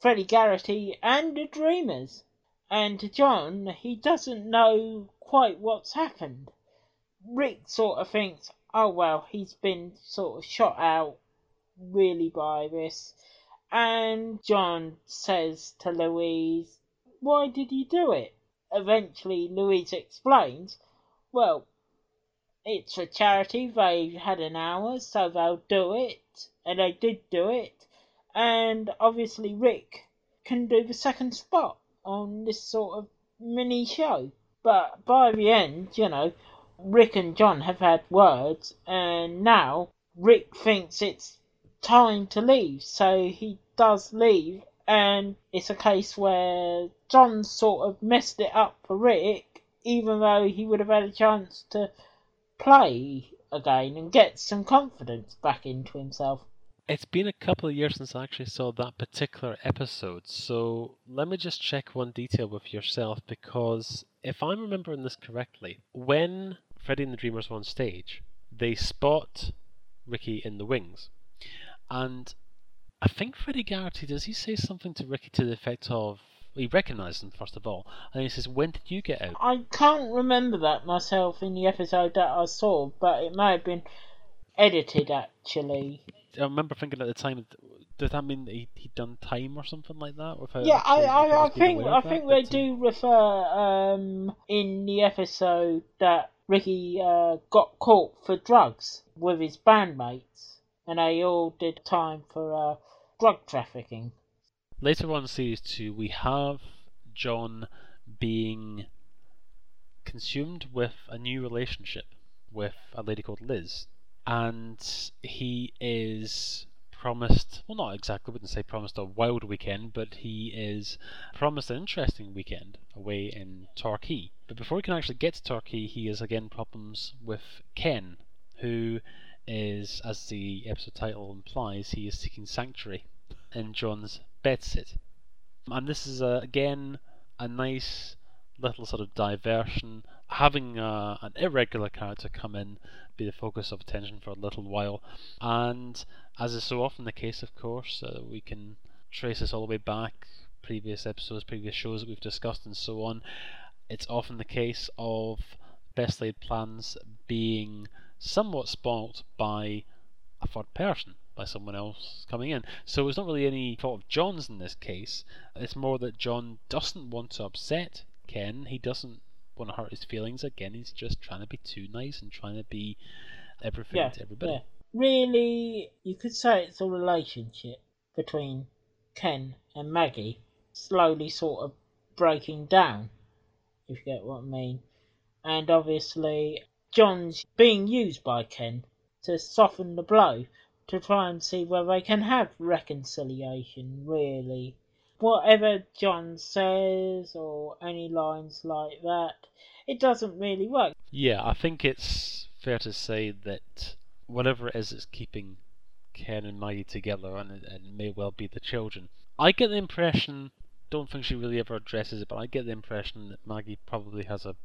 Freddie Garrity and the Dreamers. And John, he doesn't know quite what's happened. Rick sort of thinks, oh well, he's been sort of shot out really by this. And John says to Louise, why did he do it? Eventually, Louise explains, well, it's a charity, they had an hour, so they'll do it. And they did do it. And obviously, Rick can do the second spot on this sort of mini show. But by the end, you know, Rick and John have had words, and now Rick thinks it's time to leave, so he does leave, and it's a case where John sort of messed it up for Rick, even though he would have had a chance to play again and get some confidence back into himself. It's been a couple of years since I actually saw that particular episode, so let me just check one detail with yourself because if I'm remembering this correctly, when Freddie and the Dreamers were on stage, they spot Ricky in the wings. And I think Freddie Garrity, does he say something to Ricky to the effect of, he recognised him first of all, and he says, "When did you get out?" I can't remember that myself in the episode that I saw, but it may have been edited actually. I remember thinking at the time, does that mean that he, he'd done time or something like that? Without Yeah, I, I, I think I of think they do refer um, in the episode that Ricky uh, got caught for drugs with his bandmates, and they all did time for uh, drug trafficking. Later on in series two, we have John being consumed with a new relationship with a lady called Liz, and he is promised well not exactly wouldn't say promised a wild weekend but he is promised an interesting weekend away in Torquay. But before he can actually get to Torquay he has again problems with Ken who is as the episode title implies he is seeking sanctuary in John's bedsit. And this is uh, again a nice little sort of diversion having uh, an irregular character come in be the focus of attention for a little while and as is so often the case of course uh, we can trace this all the way back previous episodes previous shows that we've discussed and so on it's often the case of best laid plans being somewhat spoilt by a third person by someone else coming in. So it's not really any fault of John's in this case. It's more that John doesn't want to upset Ken. He doesn't want to hurt his feelings. Again, he's just trying to be too nice and trying to be everything Yeah, to everybody. yeah. Really, you could say it's a relationship between Ken and Maggie, slowly sort of breaking down, if you get what I mean. And obviously, John's being used by Ken to soften the blow, to try and see whether they can have reconciliation, really. Whatever John says, or any lines like that, it doesn't really work. Yeah, I think it's fair to say that whatever it is that's keeping Ken and Maggie together, and it, it may well be the children. I get the impression, don't think she really ever addresses it, but I get the impression that Maggie probably has a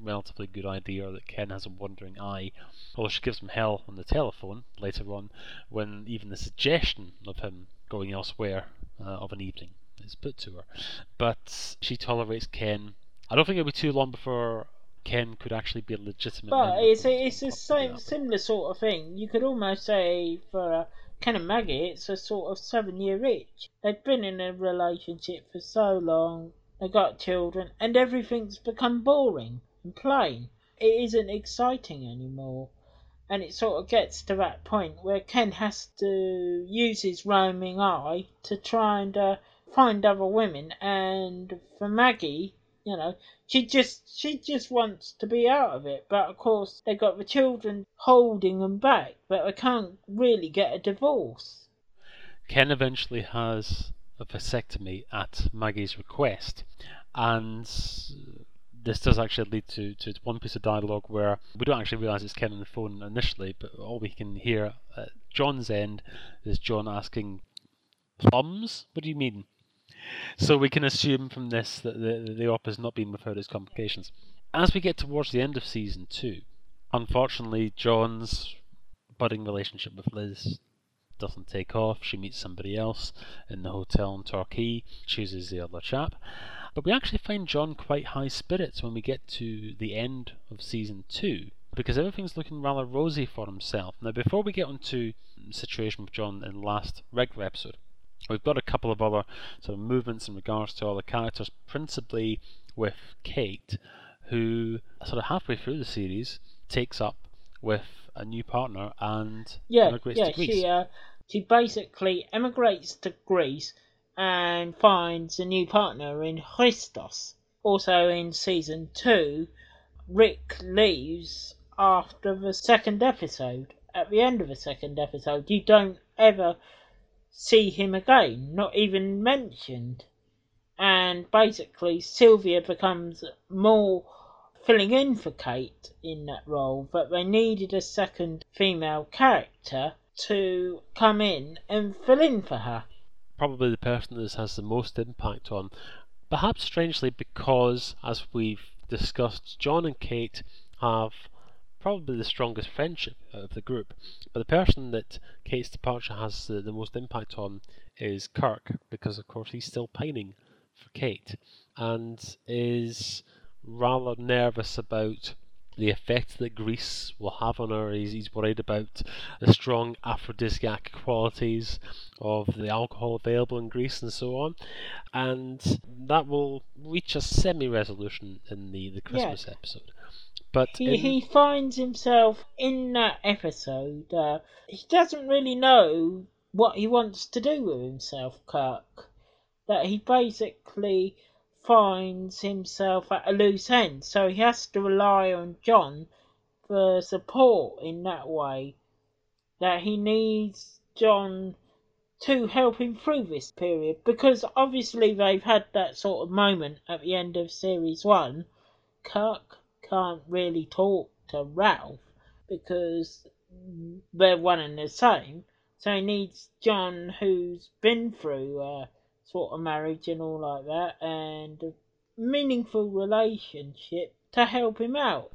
relatively good idea that Ken has a wandering eye. Although she gives him hell on the telephone later on, when even the suggestion of him going elsewhere uh, of an evening is put to her. But she tolerates Ken. I don't think it'll be too long before Ken could actually be a legitimate. But it's a, it's the same similar sort of thing. You could almost say for uh, Ken and Maggie, it's a sort of seven year itch. They've been in a relationship for so long, they got children, and everything's become boring and plain. It isn't exciting anymore. And it sort of gets to that point where Ken has to use his roaming eye to try and uh, find other women, and for Maggie, you know, she just she just wants to be out of it. But of course, they got the children holding them back, but they can't really get a divorce. Ken eventually has a vasectomy at Maggie's request, and this does actually lead to, to one piece of dialogue where we don't actually realise it's Ken on the phone initially, but all we can hear at John's end is John asking, Plums? What do you mean? So we can assume from this that the, the op has not been without its complications. As we get towards the end of season two, unfortunately, John's budding relationship with Liz doesn't take off. She meets somebody else in the hotel in Torquay, chooses the other chap. But we actually find John quite high spirits when we get to the end of season two, because everything's looking rather rosy for himself. Now, before we get onto the situation with John in the last regular episode, We've got a couple of other sort of movements in regards to all the characters, principally with Kate, who sort of halfway through the series takes up with a new partner and yeah, emigrates yeah, to Greece. She, uh, she basically emigrates to Greece and finds a new partner in Christos. Also in season two, Rick leaves after the second episode. At the end of the second episode, you don't ever see him again, not even mentioned. And basically, Sylvia becomes more filling in for Kate in that role, but they needed a second female character to come in and fill in for her. Probably the person this has the most impact on, perhaps strangely because, as we've discussed, John and Kate have probably the strongest friendship of the group. But the person that Kate's departure has the, the most impact on is Kirk, because of course he's still pining for Kate and is rather nervous about the effect that Greece will have on her. He's, he's worried about the strong aphrodisiac qualities of the alcohol available in Greece and so on. And that will reach a semi resolution in the, the Christmas Yeah. episode. But He, in- he finds himself in that episode. Uh, he doesn't really know what he wants to do with himself, Kirk. That he basically finds himself at a loose end, so he has to rely on John for support in that way. That he needs John to help him through this period because obviously they've had that sort of moment at the end of series one. Kirk can't really talk to Ralph because they're one and the same. So he needs John, who's been through a sort of marriage and all like that, and a meaningful relationship to help him out.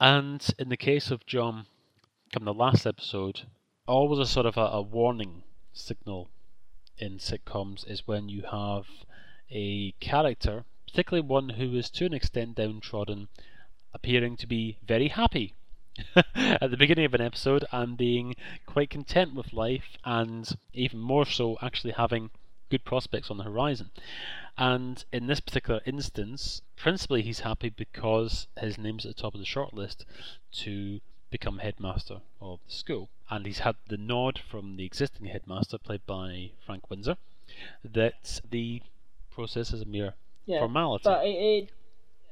And in the case of John, from the last episode, always a sort of a, a warning signal in sitcoms is when you have a character, particularly one who is to an extent downtrodden, appearing to be very happy (laughs) at the beginning of an episode and being quite content with life, and even more so, actually having good prospects on the horizon. And in this particular instance, principally he's happy because his name's at the top of the shortlist to become headmaster of the school. And he's had the nod from the existing headmaster, played by Frank Windsor, that the process is a mere Yeah, formality. but it it,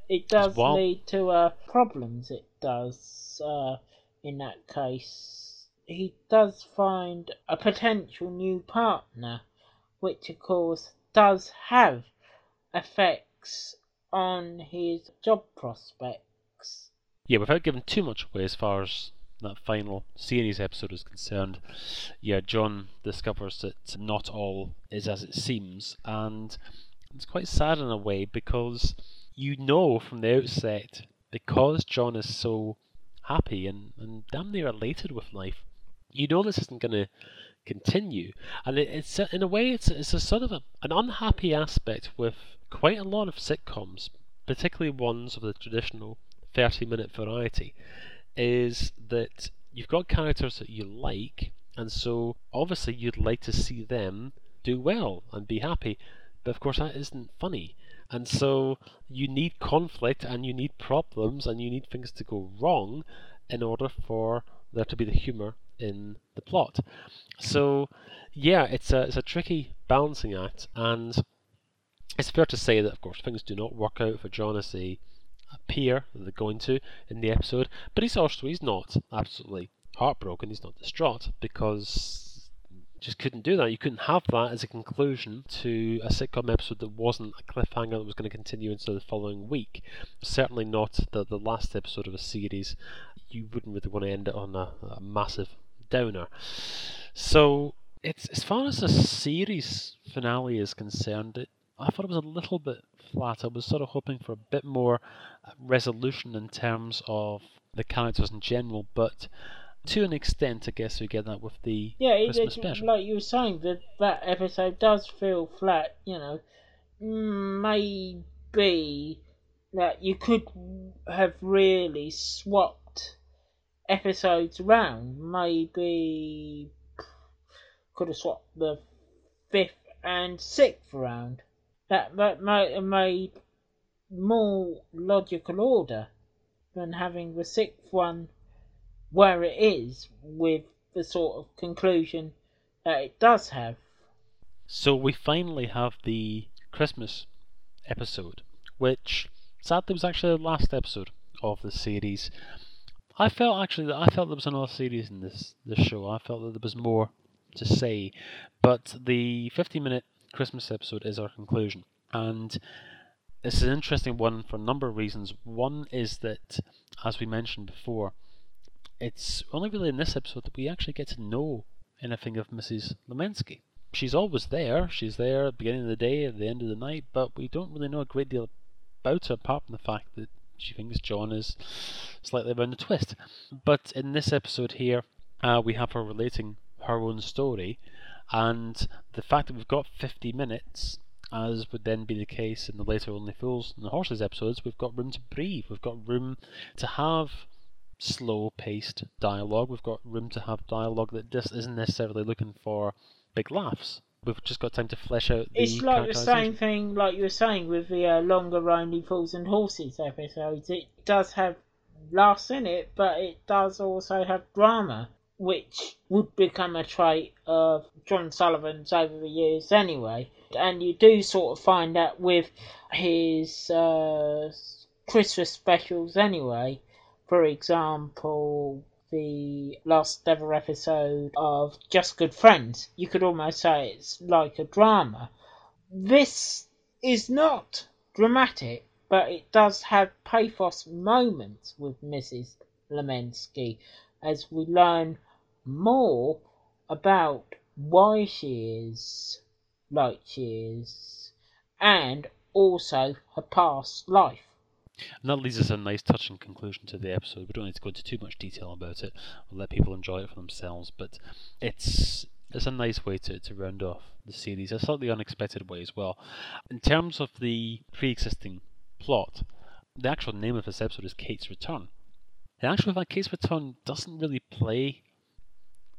it does while- lead to uh, problems. It does uh, in that case. He does find a potential new partner, which of course does have effects on his job prospects. Yeah, without giving too much away as far as that final series episode is concerned, yeah, John discovers that not all is as it seems, and it's quite sad in a way because you know from the outset, because John is so happy and, and damn near elated with life, you know this isn't going to continue, and it, it's a- in a way it's it's a sort of a, an unhappy aspect with quite a lot of sitcoms, particularly ones of the traditional 30 minute variety, is that you've got characters that you like And so, obviously, you'd like to see them do well and be happy. But of course, that isn't funny. And so, you need conflict and you need problems and you need things to go wrong in order for there to be the humour in the plot. So, yeah, it's a, it's a tricky balancing act. And it's fair to say that, of course, things do not work out for John as they appear that they're going to in the episode. But he's also he's not absolutely heartbroken. He's not distraught because just couldn't do that. You couldn't have that as a conclusion to a sitcom episode that wasn't a cliffhanger that was going to continue into the following week. Certainly not the the last episode of a series. You wouldn't really want to end it on a, a massive downer. So it's as far as a series finale is concerned, it, I thought it was a little bit flat. I was sort of hoping for a bit more resolution in terms of the characters in general, but to an extent, I guess we get that with the yeah, it, special. like you were saying, that that episode does feel flat. You know, maybe that you could have really swapped episodes around. Maybe could have swapped the fifth and sixth round. That that might have made more logical order than having the sixth one where it is with the sort of conclusion that it does have. So we finally have the Christmas episode, which sadly was actually the last episode of the series. I felt actually that I felt there was another series in this this show. I felt that there was more to say, but the 50 minute Christmas episode is our conclusion, and is an interesting one for a number of reasons. One is that, as we mentioned before, it's only really in this episode that we actually get to know anything of Mrs. Lemensky. She's always there. She's there at the beginning of the day, at the end of the night, but we don't really know a great deal about her apart from the fact that she thinks John is slightly around the twist. But in this episode here, uh, we have her relating her own story, and the fact that we've got 50 minutes, as would then be the case in the later Only Fools and the Horses episodes, we've got room to breathe. We've got room to have slow paced dialogue. We've got room to have dialogue that just isn't necessarily looking for big laughs. We've just got time to flesh out the It's like the same thing, like you were saying with the uh, longer Only Fools and Horses episodes. It does have laughs in it, but it does also have drama, which would become a trait of John Sullivan's over the years anyway. And you do sort of find that with his uh, Christmas specials anyway. For example, the last ever episode of Just Good Friends. You could almost say it's like a drama. This is not dramatic, but it does have pathos moments with Mrs. Lemensky as we learn more about why she is like she is and also her past life. And that leads us a nice touching conclusion to the episode. We don't need to go into too much detail about it. We'll let people enjoy it for themselves. But it's it's a nice way to, to round off the series, a slightly unexpected way as well. In terms of the pre existing plot, the actual name of this episode is Kate's Return. In actual fact, Kate's Return doesn't really play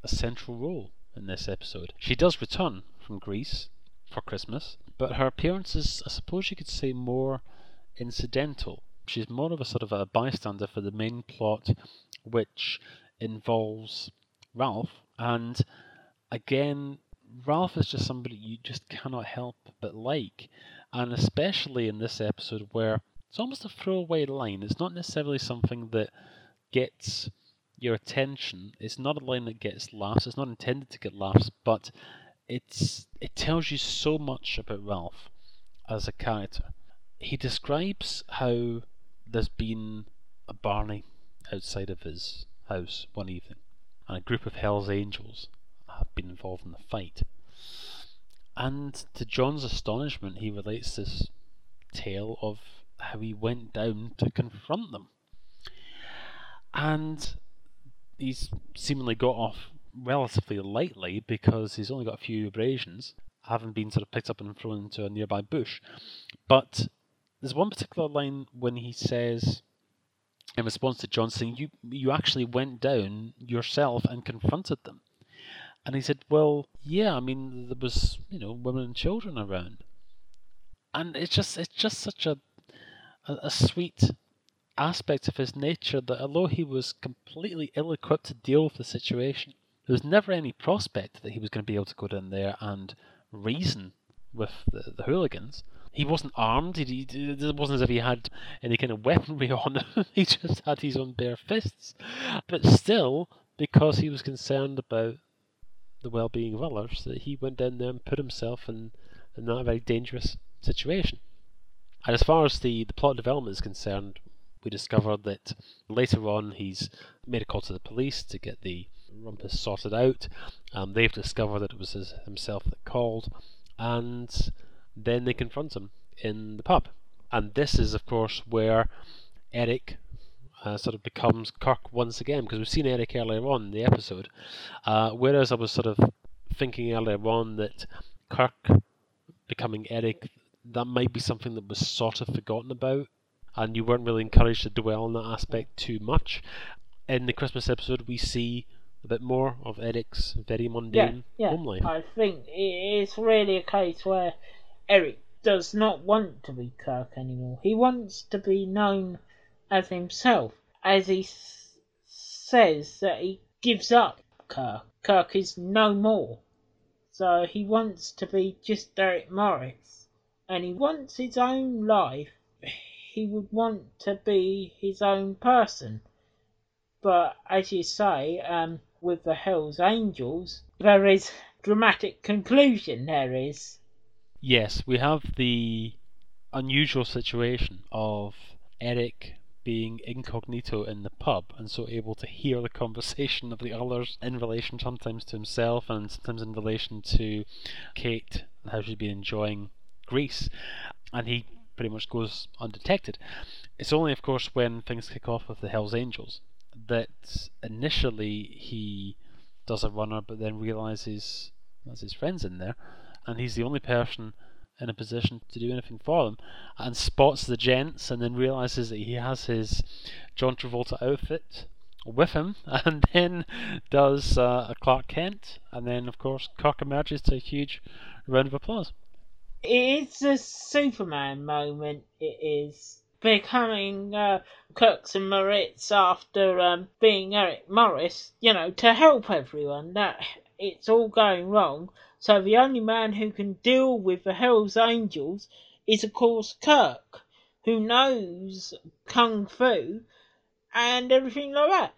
a central role in this episode. She does return from Greece for Christmas, but her appearance is, I suppose you could say, more incidental. She's more of a sort of a bystander for the main plot, which involves Ralph. And again, Ralph is just somebody you just cannot help but like. And especially in this episode where it's almost a throwaway line. It's not necessarily something that gets your attention. It's not a line that gets laughs. It's not intended to get laughs, but it's it tells you so much about Ralph as a character. He describes how there's been a Barney outside of his house one evening, and a group of Hell's Angels have been involved in the fight. And to John's astonishment, he relates this tale of how he went down to confront them. And he's seemingly got off relatively lightly because he's only got a few abrasions, having been sort of picked up and thrown into a nearby bush. But there's one particular line when he says, in response to Johnson, "You you actually went down yourself and confronted them," And he said, Well, yeah, I mean, there was, you know, women and children around. And it's just, it's just such a, a, a sweet aspect of his nature that although he was completely ill equipped to deal with the situation, there was never any prospect that he was going to be able to go down there and reason with the, the hooligans. He wasn't armed. He, it wasn't as if he had any kind of weaponry (laughs) on him. he just had his own bare fists. But still, because he was concerned about the well-being of others, that he went down there and put himself in, in that very dangerous situation. And as far as the, the plot development is concerned, we discover that later on he's made a call to the police to get the rumpus sorted out. Um, they've discovered that it was his, himself that called, and then they confront him in the pub. And this is, of course, where Eric uh, sort of becomes Kirk once again, because we've seen Eric earlier on in the episode. Uh, whereas I was sort of thinking earlier on that Kirk becoming Eric, that might be something that was sort of forgotten about, and you weren't really encouraged to dwell on that aspect too much. In the Christmas episode, we see a bit more of Eric's very mundane yeah, yeah. home life. I think it's really a case where Eric does not want to be Kirk anymore. He wants to be known as himself, as he s- says that he gives up Kirk. Kirk is no more. So he wants to be just Eric Morris, and he wants his own life. He would want to be his own person. But as you say, um, with the Hells Angels, there is dramatic conclusion. There is. Yes, we have the unusual situation of Eric being incognito in the pub and so able to hear the (laughs) conversation of the others in relation sometimes to himself and sometimes in relation to Kate and how she's been enjoying Greece. And he pretty much goes undetected. It's only, of course, when things kick off with the Hells Angels that initially he does a runner but then realizes there's his friends in there and he's the only person in a position to do anything for them and spots the gents and then realizes that he has his John Travolta outfit with him (laughs) and then does uh, a Clark Kent and then of course Kirk emerges to a huge round of applause. It's a Superman moment, it is. Becoming uh, Kirk St. Moritz after um, being Eric Morris, you know, to help everyone. That it's all going wrong. So the only man who can deal with the Hell's Angels is, of course, Kirk, who knows Kung Fu and everything like that.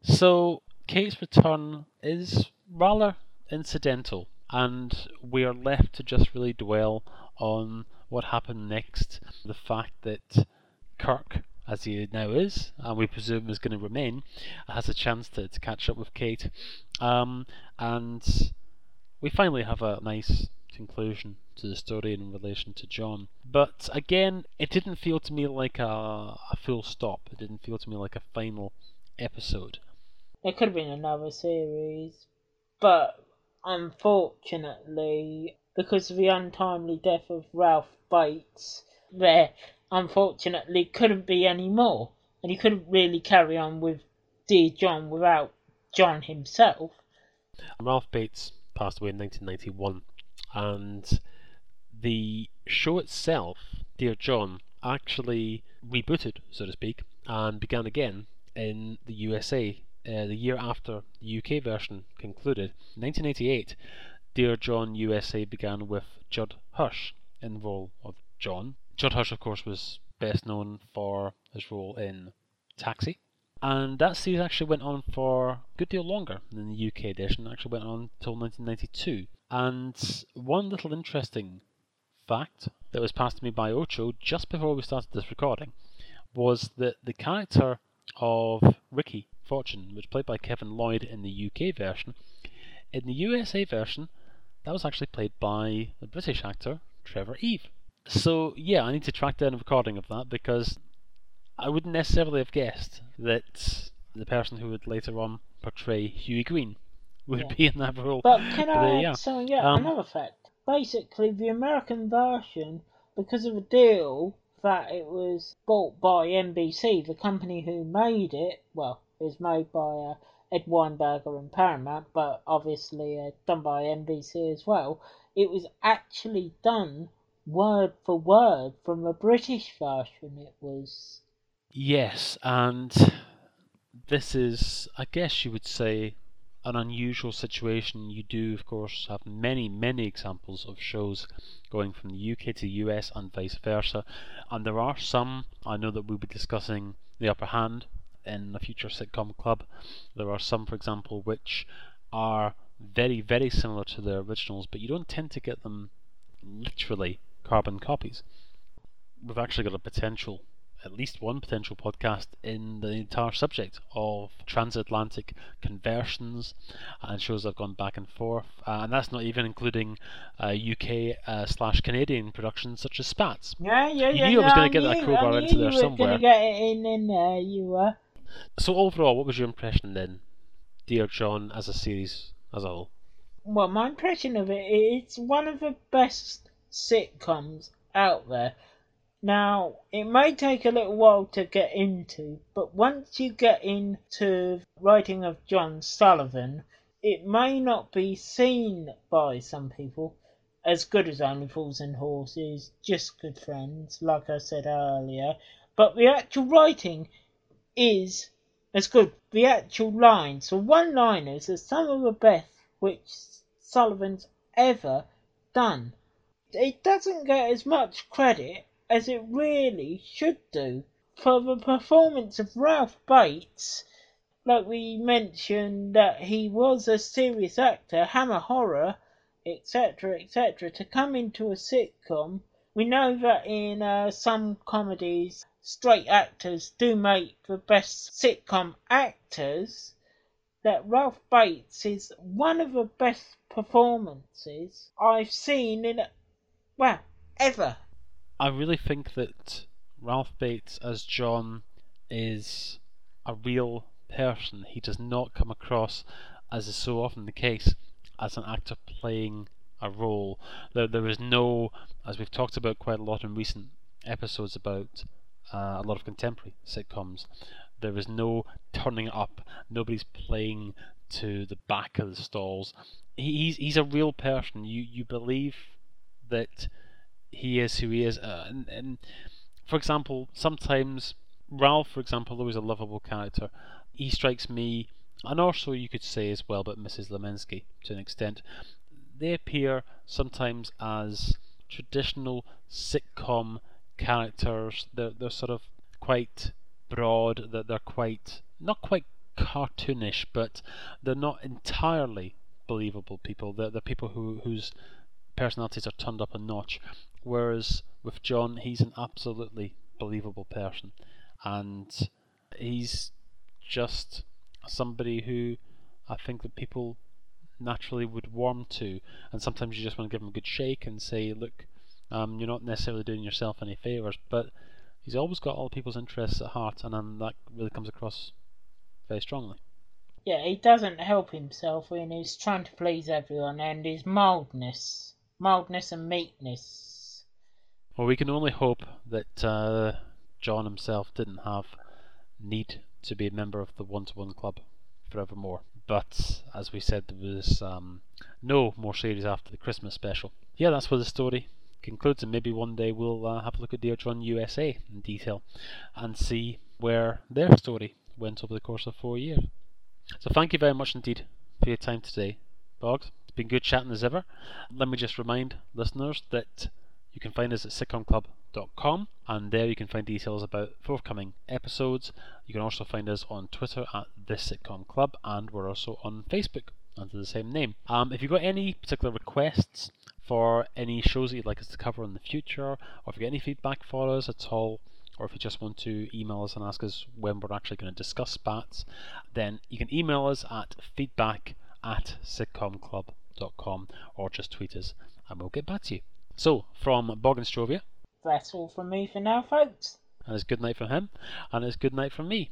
So, Kate's return is rather incidental, and we are left to just really dwell on what happened next. The fact that Kirk, as he now is, and we presume is going to remain, has a chance to, to catch up with Kate. Um, and we finally have a nice conclusion to the story in relation to John. But again, it didn't feel to me like a, a full stop. It didn't feel to me like a final episode. It could have been another series, but unfortunately, because of the untimely death of Ralph Bates, there unfortunately couldn't be any more, and he couldn't really carry on with Dear John without John himself. Ralph Bates passed away in 1991, and the show itself, Dear John, actually rebooted, so to speak, and began again in the USA uh, the year after the UK version concluded. In 1988, Dear John USA began with Judd Hirsch in the role of John, Judd Hirsch, of course, was best known for his role in Taxi. And that series actually went on for a good deal longer than the UK edition. It actually went on until 1992. And one little interesting fact that was passed to me by Ocho just before we started this recording was that the character of Ricky Fortune, which played by Kevin Lloyd in the UK version, in the USA version, that was actually played by the British actor Trevor Eve. So yeah, I need to track down a recording of that because I wouldn't necessarily have guessed that the person who would later on portray Hughie Green would Yeah. (laughs) be in that role. But can But, I uh, add yeah. something? Yeah, Um, another fact. Basically, the American version, because of a deal that it was bought by NBC, the company who made it, well, it was made by uh, Ed Weinberger and Paramount, but obviously uh, done by NBC as well. It was actually done word for word from a British version. It was. Yes, and this is, I guess you would say, an unusual situation. You do, of course, have many, many examples of shows going from the UK to the US and vice versa. And there are some, I know that we'll be discussing The Upper Hand in the future sitcom club. There are some, for example, which are very, very similar to their originals, but you don't tend to get them literally carbon copies. We've actually got a potential at least one potential podcast in the entire subject of transatlantic conversions and shows that have gone back and forth, uh, and that's not even including uh, UK uh, slash Canadian productions such as Spatz. Yeah, yeah, you yeah. knew I was going to get that crowbar into there somewhere. Gonna get it in, in there. You were. So overall, what was your impression then, Dear John, as a series as a whole? Well, my impression of it, it's one of the best sitcoms out there. Now, it may take a little while to get into, but once you get into writing of John Sullivan, it may not be seen by some people as good as Only Fools and Horses, Just Good Friends, like I said earlier, but the actual writing is as good. The actual lines, the one liners, are some of the best which Sullivan's ever done. It doesn't get as much credit as it really should do for the performance of Ralph Bates. Like we mentioned, that he was a serious actor, Hammer Horror, etc., etc. To come into a sitcom, we know that in uh, some comedies, straight actors do make the best sitcom actors. That Ralph Bates is one of the best performances I've seen in, well, ever. I really think that Ralph Bates as John is a real person. He does not come across, as is so often the case, as an actor playing a role. There, there is no, as we've talked about quite a lot in recent episodes about uh, a lot of contemporary sitcoms, there is no turning up. Nobody's playing to the back of the stalls. He, he's he's a real person. You you believe that he is who he is. Uh, and, and for example, sometimes Ralph, for example, though he's a lovable character, he strikes me, and also you could say as well about Mrs. Lemensky to an extent. They appear sometimes as traditional sitcom characters. They're they're sort of quite broad. That they're quite not quite cartoonish, but they're not entirely believable people. They're, they're people who whose personalities are turned up a notch. Whereas with John, he's an absolutely believable person, and he's just somebody who I think that people naturally would warm to. And sometimes you just want to give him a good shake and say, "Look, um, you're not necessarily doing yourself any favors," but he's always got all people's interests at heart, and um, that really comes across very strongly. Yeah, he doesn't help himself when he's trying to please everyone, and his mildness, mildness and meekness. Well, we can only hope that uh, John himself didn't have need to be a member of the one to one club forevermore. But as we said, there was um, no more series after the Christmas special. Yeah, that's where the story concludes, and maybe one day we'll uh, have a look at Dear John USA in detail and see where their story went over the course of four years. So thank you very much indeed for your time today, Boggs. It's been good chatting as ever. Let me just remind listeners that you can find us at sitcomclub.com and there you can find details about forthcoming episodes. You can also find us on Twitter at This Sitcom Club and we're also on Facebook under the same name. Um, if you've got any particular requests for any shows that you'd like us to cover in the future, or if you get any feedback for us at all, or if you just want to email us and ask us when we're actually going to discuss Spatz, then you can email us at feedback at sitcomclub.com or just tweet us and we'll get back to you. So, from Boggenstrovia, That's all from me for now, folks. and it's good night from him, and it's good night from me.